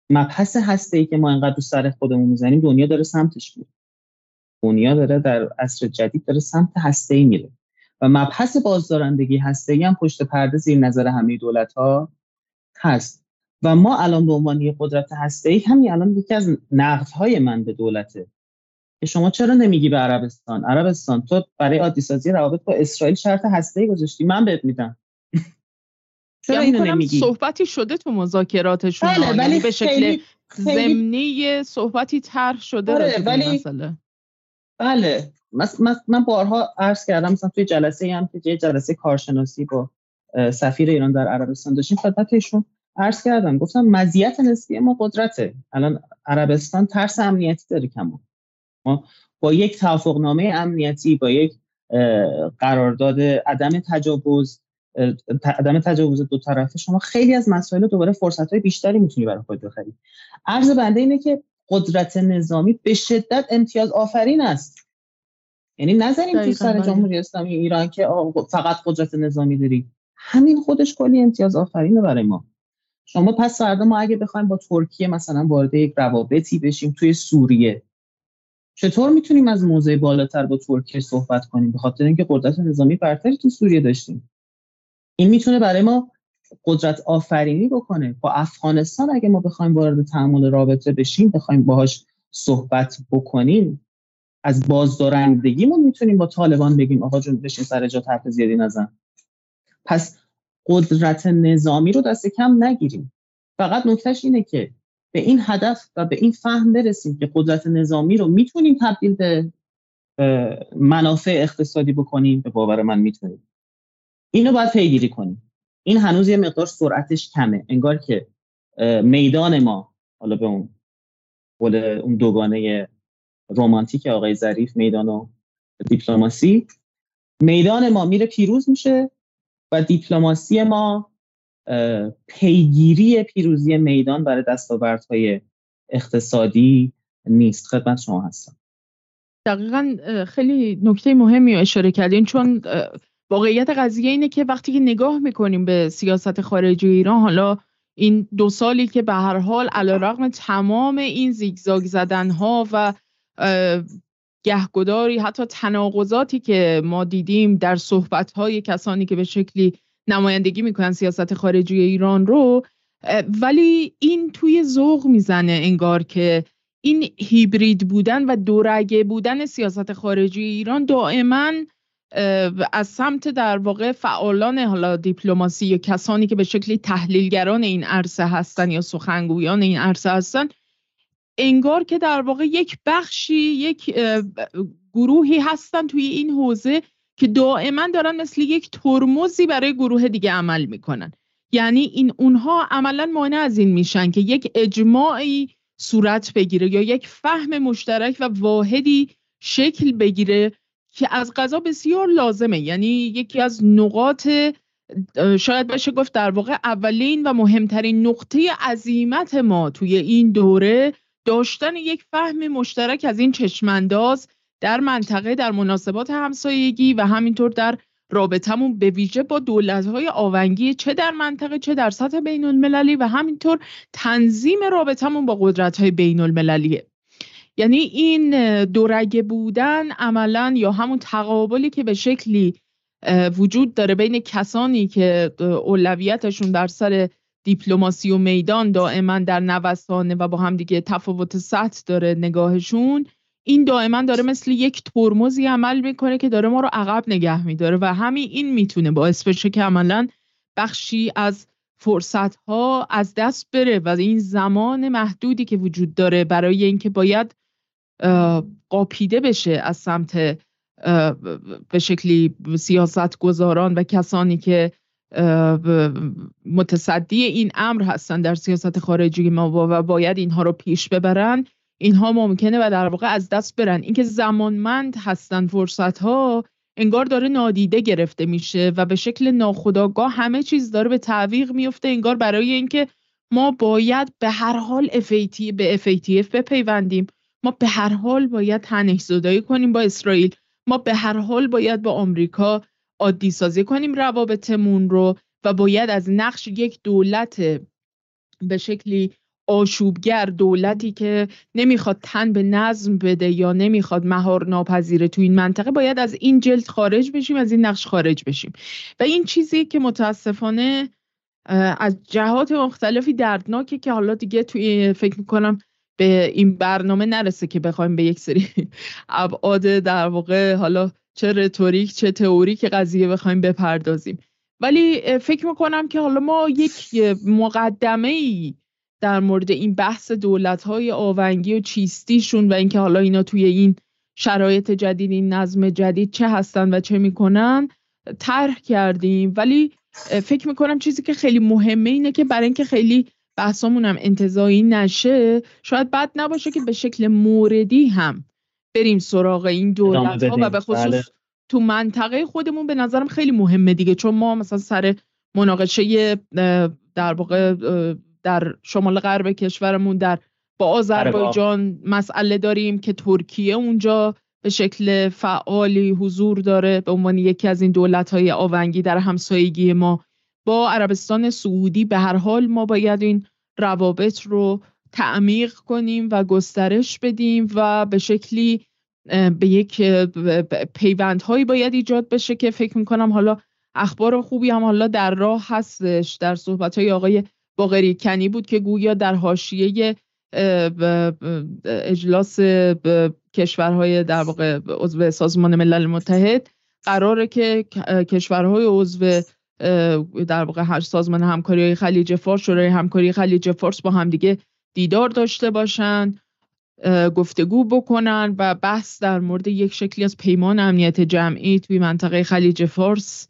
مبحث هسته ای که ما اینقدر رو سر خودمون می‌زنیم دنیا داره سمتش میره. دنیا داره در عصر جدید داره سمت هسته ای میره. و مبحث بازدارندگی هسته ای هم پشت پرده زیر نظر همه دولت ها هست. و ما الان به عنوان قدرت هسته ای همین الان یکی از نقد های من به دولته. که شما چرا نمیگی به عربستان؟ عربستان تو برای عادی سازی روابط با اسرائیل شرط هسته ای گذاشتی. من بهت میدم. چرا اینو نمیگی؟ صحبتی شده تو مذاکراتشون بله یعنی ولی به شکل ضمنی صحبتی طرح شده آره ولی مسئله. بله من بارها عرض کردم مثلا توی جلسه هم که جلسه کارشناسی با سفیر ایران در عربستان داشتیم خدمتشون عرض کردم. گفتم مزیت نسبی ما قدرته. الان عربستان ترس امنیتی داره کمون. ما با یک توافقنامه امنیتی با یک قرارداد عدم تجاوز عدم تجاوز دو طرفه شما خیلی از مسائل دوباره فرصت های بیشتری می‌تونی برای خود بخری. عرض بنده اینه که قدرت نظامی به شدت امتیاز آفرین است. یعنی نظریم تو سر. جمهوری اسلامی ایران که فقط قدرت نظامی داری همین خودش کلی امتیاز آفرینه برای ما. شما پس فردا ما اگه بخوایم با ترکیه مثلا وارد یک روابطی بشیم توی سوریه چطور می‌تونیم از موضع بالاتر با ترکیه صحبت کنیم؟ به خاطر اینکه قدرت نظامی برتری تو سوریه داشتیم. این می‌تونه برای ما قدرت آفرینی بکنه. با افغانستان اگه ما بخوایم وارد تعامل رابطه بشیم بخوایم باهاش صحبت بکنیم از بازدارندگیمون می‌تونیم با طالبان بگیم آقا جون بشین سر جا حرف زیادی نزن. پس قدرت نظامی رو دست کم نگیریم. فقط نکتهش اینه که به این هدف و به این فهم برسیم که قدرت نظامی رو می‌تونیم تبدیل به منافع اقتصادی بکنیم به باور من می‌تونیم. اینو باید پیگیری کنیم. این هنوز یه مقدار سرعتش کمه. انگار که میدان ما حالا به اون قول اون دوگانه رومانتیک آقای ظریف میدان و دیپلماسی. میدان ما میره پیروز میشه و دیپلماسی ما پیگیری پیروزی میدان برای دستاوردهای اقتصادی نیست. خدمت شما هستم. دقیقا خیلی نکته مهمی اشاره کردین چون واقعیت قضیه اینه که وقتی که نگاه می‌کنیم به سیاست خارجی ایران حالا این دو سالی که به هر حال علیرغم تمام این زیگزاگ زدن ها و گهگداری حتی تناقضاتی که ما دیدیم در صحبت های کسانی که به شکلی نمایندگی می‌کنن سیاست خارجی ایران رو ولی این توی ذوق می‌زنه انگار که این هیبرید بودن و دورگه بودن سیاست خارجی ایران دائما از سمت در واقع فعالان حالا دیپلماسی یا کسانی که به شکلی تحلیلگران این عرصه هستن یا سخنگویان این عرصه هستن انگار که در واقع یک بخشی یک گروهی هستن توی این حوزه که دائما دارن مثل یک ترمزی برای گروه دیگه عمل می‌کنن. یعنی این اونها عملا مانع از این میشن که یک اجماعی صورت بگیره یا یک فهم مشترک و واحدی شکل بگیره که از غذا بسیار لازمه. یعنی یکی از نقاط شاید بشه گفت در واقع اولین و مهمترین نقطه عظیمت ما توی این دوره داشتن یک فهم مشترک از این چشمانداز در منطقه در مناسبات همسایگی و همینطور در رابطمون به ویژه با دولت‌های آونگی چه در منطقه چه در سطح بین المللی و همینطور تنظیم رابطمون با قدرت‌های بین المللیه یعنی این دورگه بودن عملا یا همون تقابلی که به شکلی وجود داره بین کسانی که اولویتشون در سر دیپلماسی و میدان دائما در نوسانه و با هم دیگه تفاوت سطح داره نگاهشون این دائما داره مثل یک ترمزی عمل می‌کنه که داره ما رو عقب نگه میداره و همین این می‌تونه باعث بشه که عملا بخشی از فرصت ها از دست بره و این زمان محدودی که وجود داره برای اینکه باید قاپیده بشه از سمت به شکلی سیاست گذاران و کسانی که متصدی این امر هستن در سیاست خارجی ما و باید اینها رو پیش ببرن اینها ممکنه و در واقع از دست برن. اینکه زمانمند هستن فرصت ها انگار داره نادیده گرفته میشه و به شکل ناخودآگاه همه چیز داره به تعویق میفته انگار برای اینکه ما باید به هر حال FAT به FATF بپیوندیم. ما به هر حال باید تنش زدایی کنیم با اسرائیل. ما به هر حال باید با آمریکا عادی سازی کنیم روابطمون رو و باید از نقش یک دولت به شکلی آشوبگر دولتی که نمی‌خواد تن به نظم بده یا نمی‌خواد مهار ناپذیره تو این منطقه باید از این جلد خارج بشیم از این نقش خارج بشیم. و این چیزی که متاسفانه از جهات مختلفی دردناکه که حالا دیگه توی فکر می‌کنم به این برنامه نرسه که بخوایم به یک سری (laughs) ابعاد در واقع حالا چه رتوریک چه تئوریک قضیه بخوایم بپردازیم. ولی فکر می‌کنم که حالا ما یک مقدمه ای در مورد این بحث دولت های آونگی و چیستیشون و اینکه حالا اینا توی این شرایط جدید این نظم جدید چه هستن و چه می‌کنن طرح کردیم. ولی فکر می‌کنم چیزی که خیلی مهمه اینه که برای اینکه خیلی بحثامون هم انتظایی نشه شاید بد نباشه که به شکل موردی هم بریم سراغ این دولت ها و به خصوص بله. تو منطقه خودمون به نظرم خیلی مهمه دیگه چون ما مثلا سر مناقشه در واقع در شمال غرب کشورمون در با آذربایجان مسئله داریم که ترکیه اونجا به شکل فعالی حضور داره به عنوان یکی از این دولت های آونگی در همسایگی ما. با عربستان سعودی به هر حال ما باید این روابط رو تعمیق کنیم و گسترش بدیم و به شکلی به یک پیوندهایی باید ایجاد بشه که فکر می‌کنم حالا اخبار خوبی هم حالا در راه هستش. در صحبت های آقای باقری کنی بود که گویا در حاشیه اجلاس کشورهای در واقع عضو سازمان ملل متحد قراره که کشورهای عضو در واقع هر سازمان همکاری خلیج فارس شورای همکاری خلیج فارس با همدیگه دیدار داشته باشن گفتگو بکنن و بحث در مورد یک شکلی از پیمان امنیت جمعی توی منطقه خلیج فارس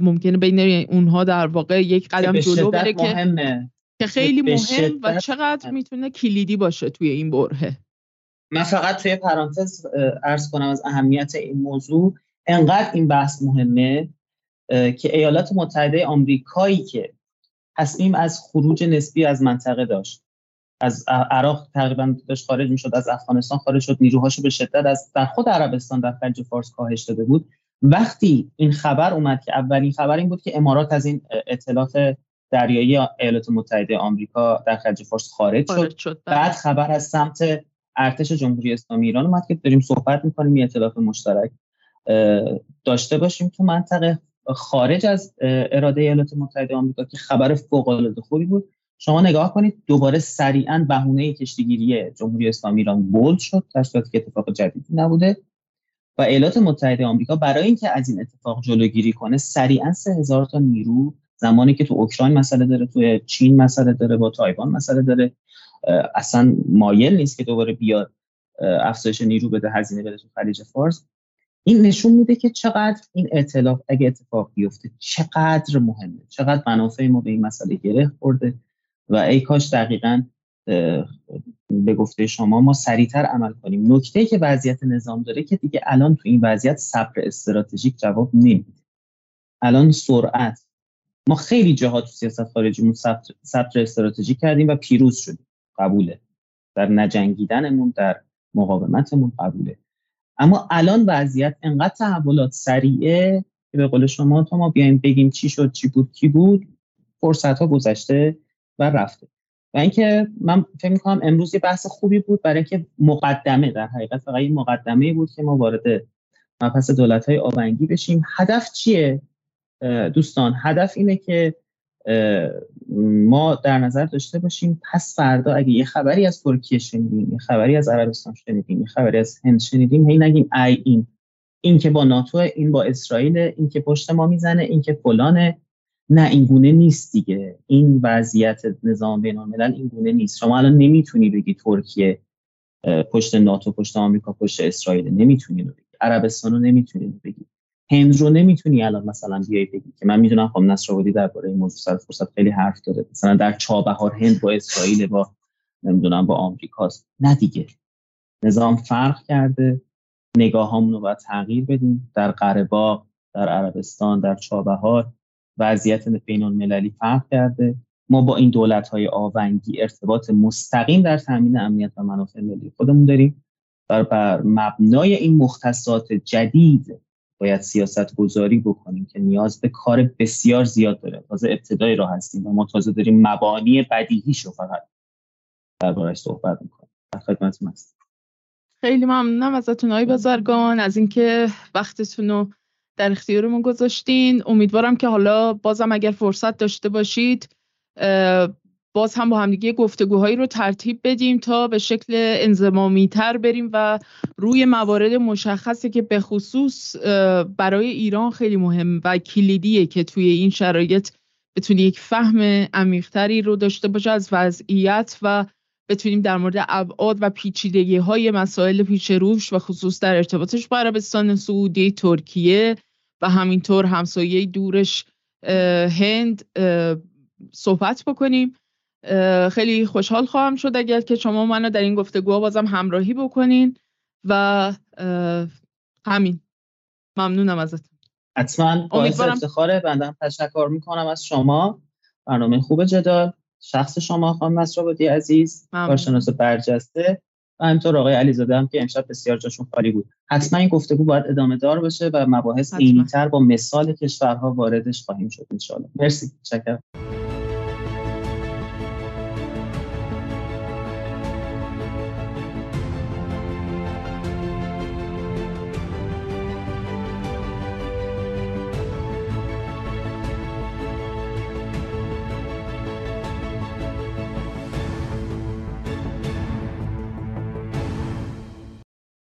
ممکنه بین اونها در واقع یک قدم جلو بره که که خیلی مهم و چقدر می‌تونه کلیدی باشه توی این برهه. من فقط توی پرانتز ارز کنم از اهمیت این موضوع انقدر این بحث مهمه که ایالات متحده آمریکایی که تصمیم از خروج نسبی از منطقه داشت از عراق تقریبا داشت خارج می‌شد از افغانستان خارج شد نیروهاشو به شدت از در خود عربستان در خلیج فارس کاهش داده بود. وقتی این خبر اومد که اولین خبر این بود که امارات از این اطلاعات دریایی ایالات متحده آمریکا در خلیج فارس خارج شد, بله. بعد خبر از سمت ارتش جمهوری اسلامی ایران اومد که داریم صحبت می‌کنیم یه اطلاف مشترک داشته باشیم تو منطقه. خارج از اراده ایالات متحده آمریکا که خبر فوق العاده خوبی بود. شما نگاه کنید دوباره سریعا بهونه کشتیگیری جمهوری اسلامی ایران بولد شد در صورتی که اتفاق جدیدی نبوده. و ایالات متحده آمریکا برای اینکه از این اتفاق جلوگیری کنه سریعا سه هزار تا نیرو زمانی که تو اوکراین مسئله داره تو چین مسئله داره با تایوان مسئله داره اصلا مایل نیست که دوباره بیاد افزایش نیرو بده هزینه بده تو خلیج فارس. این نشون میده که چقدر این اطلاف اگه اتفاق بیفته چقدر مهمه چقدر منافع ما به این مسئله گره خورده و ای کاش دقیقا به گفته شما ما سریعتر عمل کنیم. نکته که وضعیت نظام داره که دیگه الان تو این وضعیت صبر استراتژیک جواب نمیده. الان سرعت. ما خیلی جاها تو سیاست خارجیمون صبر استراتژیک کردیم و پیروز شدیم. قبوله. در نجنگیدنمون در مقاومتمون قبوله. اما الان وضعیت انقدر تحولات سریعه که به قول شما تا ما بیایم بگیم چی شد چی بود کی بود فرصت ها گذشته و رفته. و اینکه من فکر می‌کنم امروز یه بحث خوبی بود برای اینکه مقدمه در حقیقت فقط یه مقدمه بود که ما وارد مبحث دولت های آونگی بشیم. هدف چیه؟ دوستان هدف اینه که ما در نظر داشته باشیم پس فردا اگه یه خبری از ترکیه شنیدیم یه خبری از عربستان شنیدیم یه خبری از هند شنیدیم هی نگیم ای این این که با ناتو این با اسرائیل این که پشت ما می‌زنه این که فلانه. نه این گونه نیست دیگه. این وضعیت نظام بین الملل این گونه نیست. شما الان نمی‌تونی بگی ترکیه پشت ناتو پشت آمریکا پشت اسرائیل نمی‌تونی بگی. عربستان رو نمی‌تونی بگی. هند رو نمی‌تونی الان مثلا بیای بگی که من می‌دونم خب نصر درباره این موضوع سر فرصت خیلی حرف داره. مثلا در چابهار هند با اسرائیل با نمی‌دونم با آمریکاست. نه دیگه. نظام فرق کرده. نگاه رو باید تغییر بدیم. در قره در عربستان در چابهار وضعیت بین المللی فرق کرده. ما با این دولت های آونگی ارتباط مستقیم در تامین امنیت و منافع ملی خودمون داریم. و بر مبنای این مختصات جدید باید سیاست گذاری بکنیم که نیاز به کار بسیار زیاد داره. تازه ابتدای راه هستیم. و ما تازه داریم مبانی بدیهی شو فقط دربارش صحبت می‌کنیم. در خدمتتون هستیم خیلی ممنونم ازتون های بزرگان از اینکه وقتتون رو در اختیارمون گذاشتین. امیدوارم که حالا بازم اگر فرصت داشته باشید باز هم با همدیگه گفتگوهایی رو ترتیب بدیم تا به شکل انزمامی تر بریم و روی موارد مشخصی که به خصوص برای ایران خیلی مهم و کلیدیه که توی این شرایط بتونی یک فهم عمیقتری رو داشته باشه از وضعیت و بتونیم در مورد ابعاد و پیچیدگی های مسائل پیش روش و خصوص در ارتباطش با عربستان سعودی ترکیه و همینطور همسایه دورش هند صحبت بکنیم. خیلی خوشحال خواهم شد اگر که شما منو در این گفتگوها بازم همراهی بکنین و همین. ممنونم ازتون. حتما باعث افتخاره. بندم تشکر می‌کنم از شما. برنامه خوب جدال شخص شما خانم نصرآبادی عزیز. کارشناس برجسته. و همینطور آقای علیزاده هم که امشب بسیار جاشون خالی بود. حتما این گفتگو باید ادامه دار بشه و مباحث اینیتر با مثال کشورها واردش خواهیم شد انشاءالله. مرسی. تشکر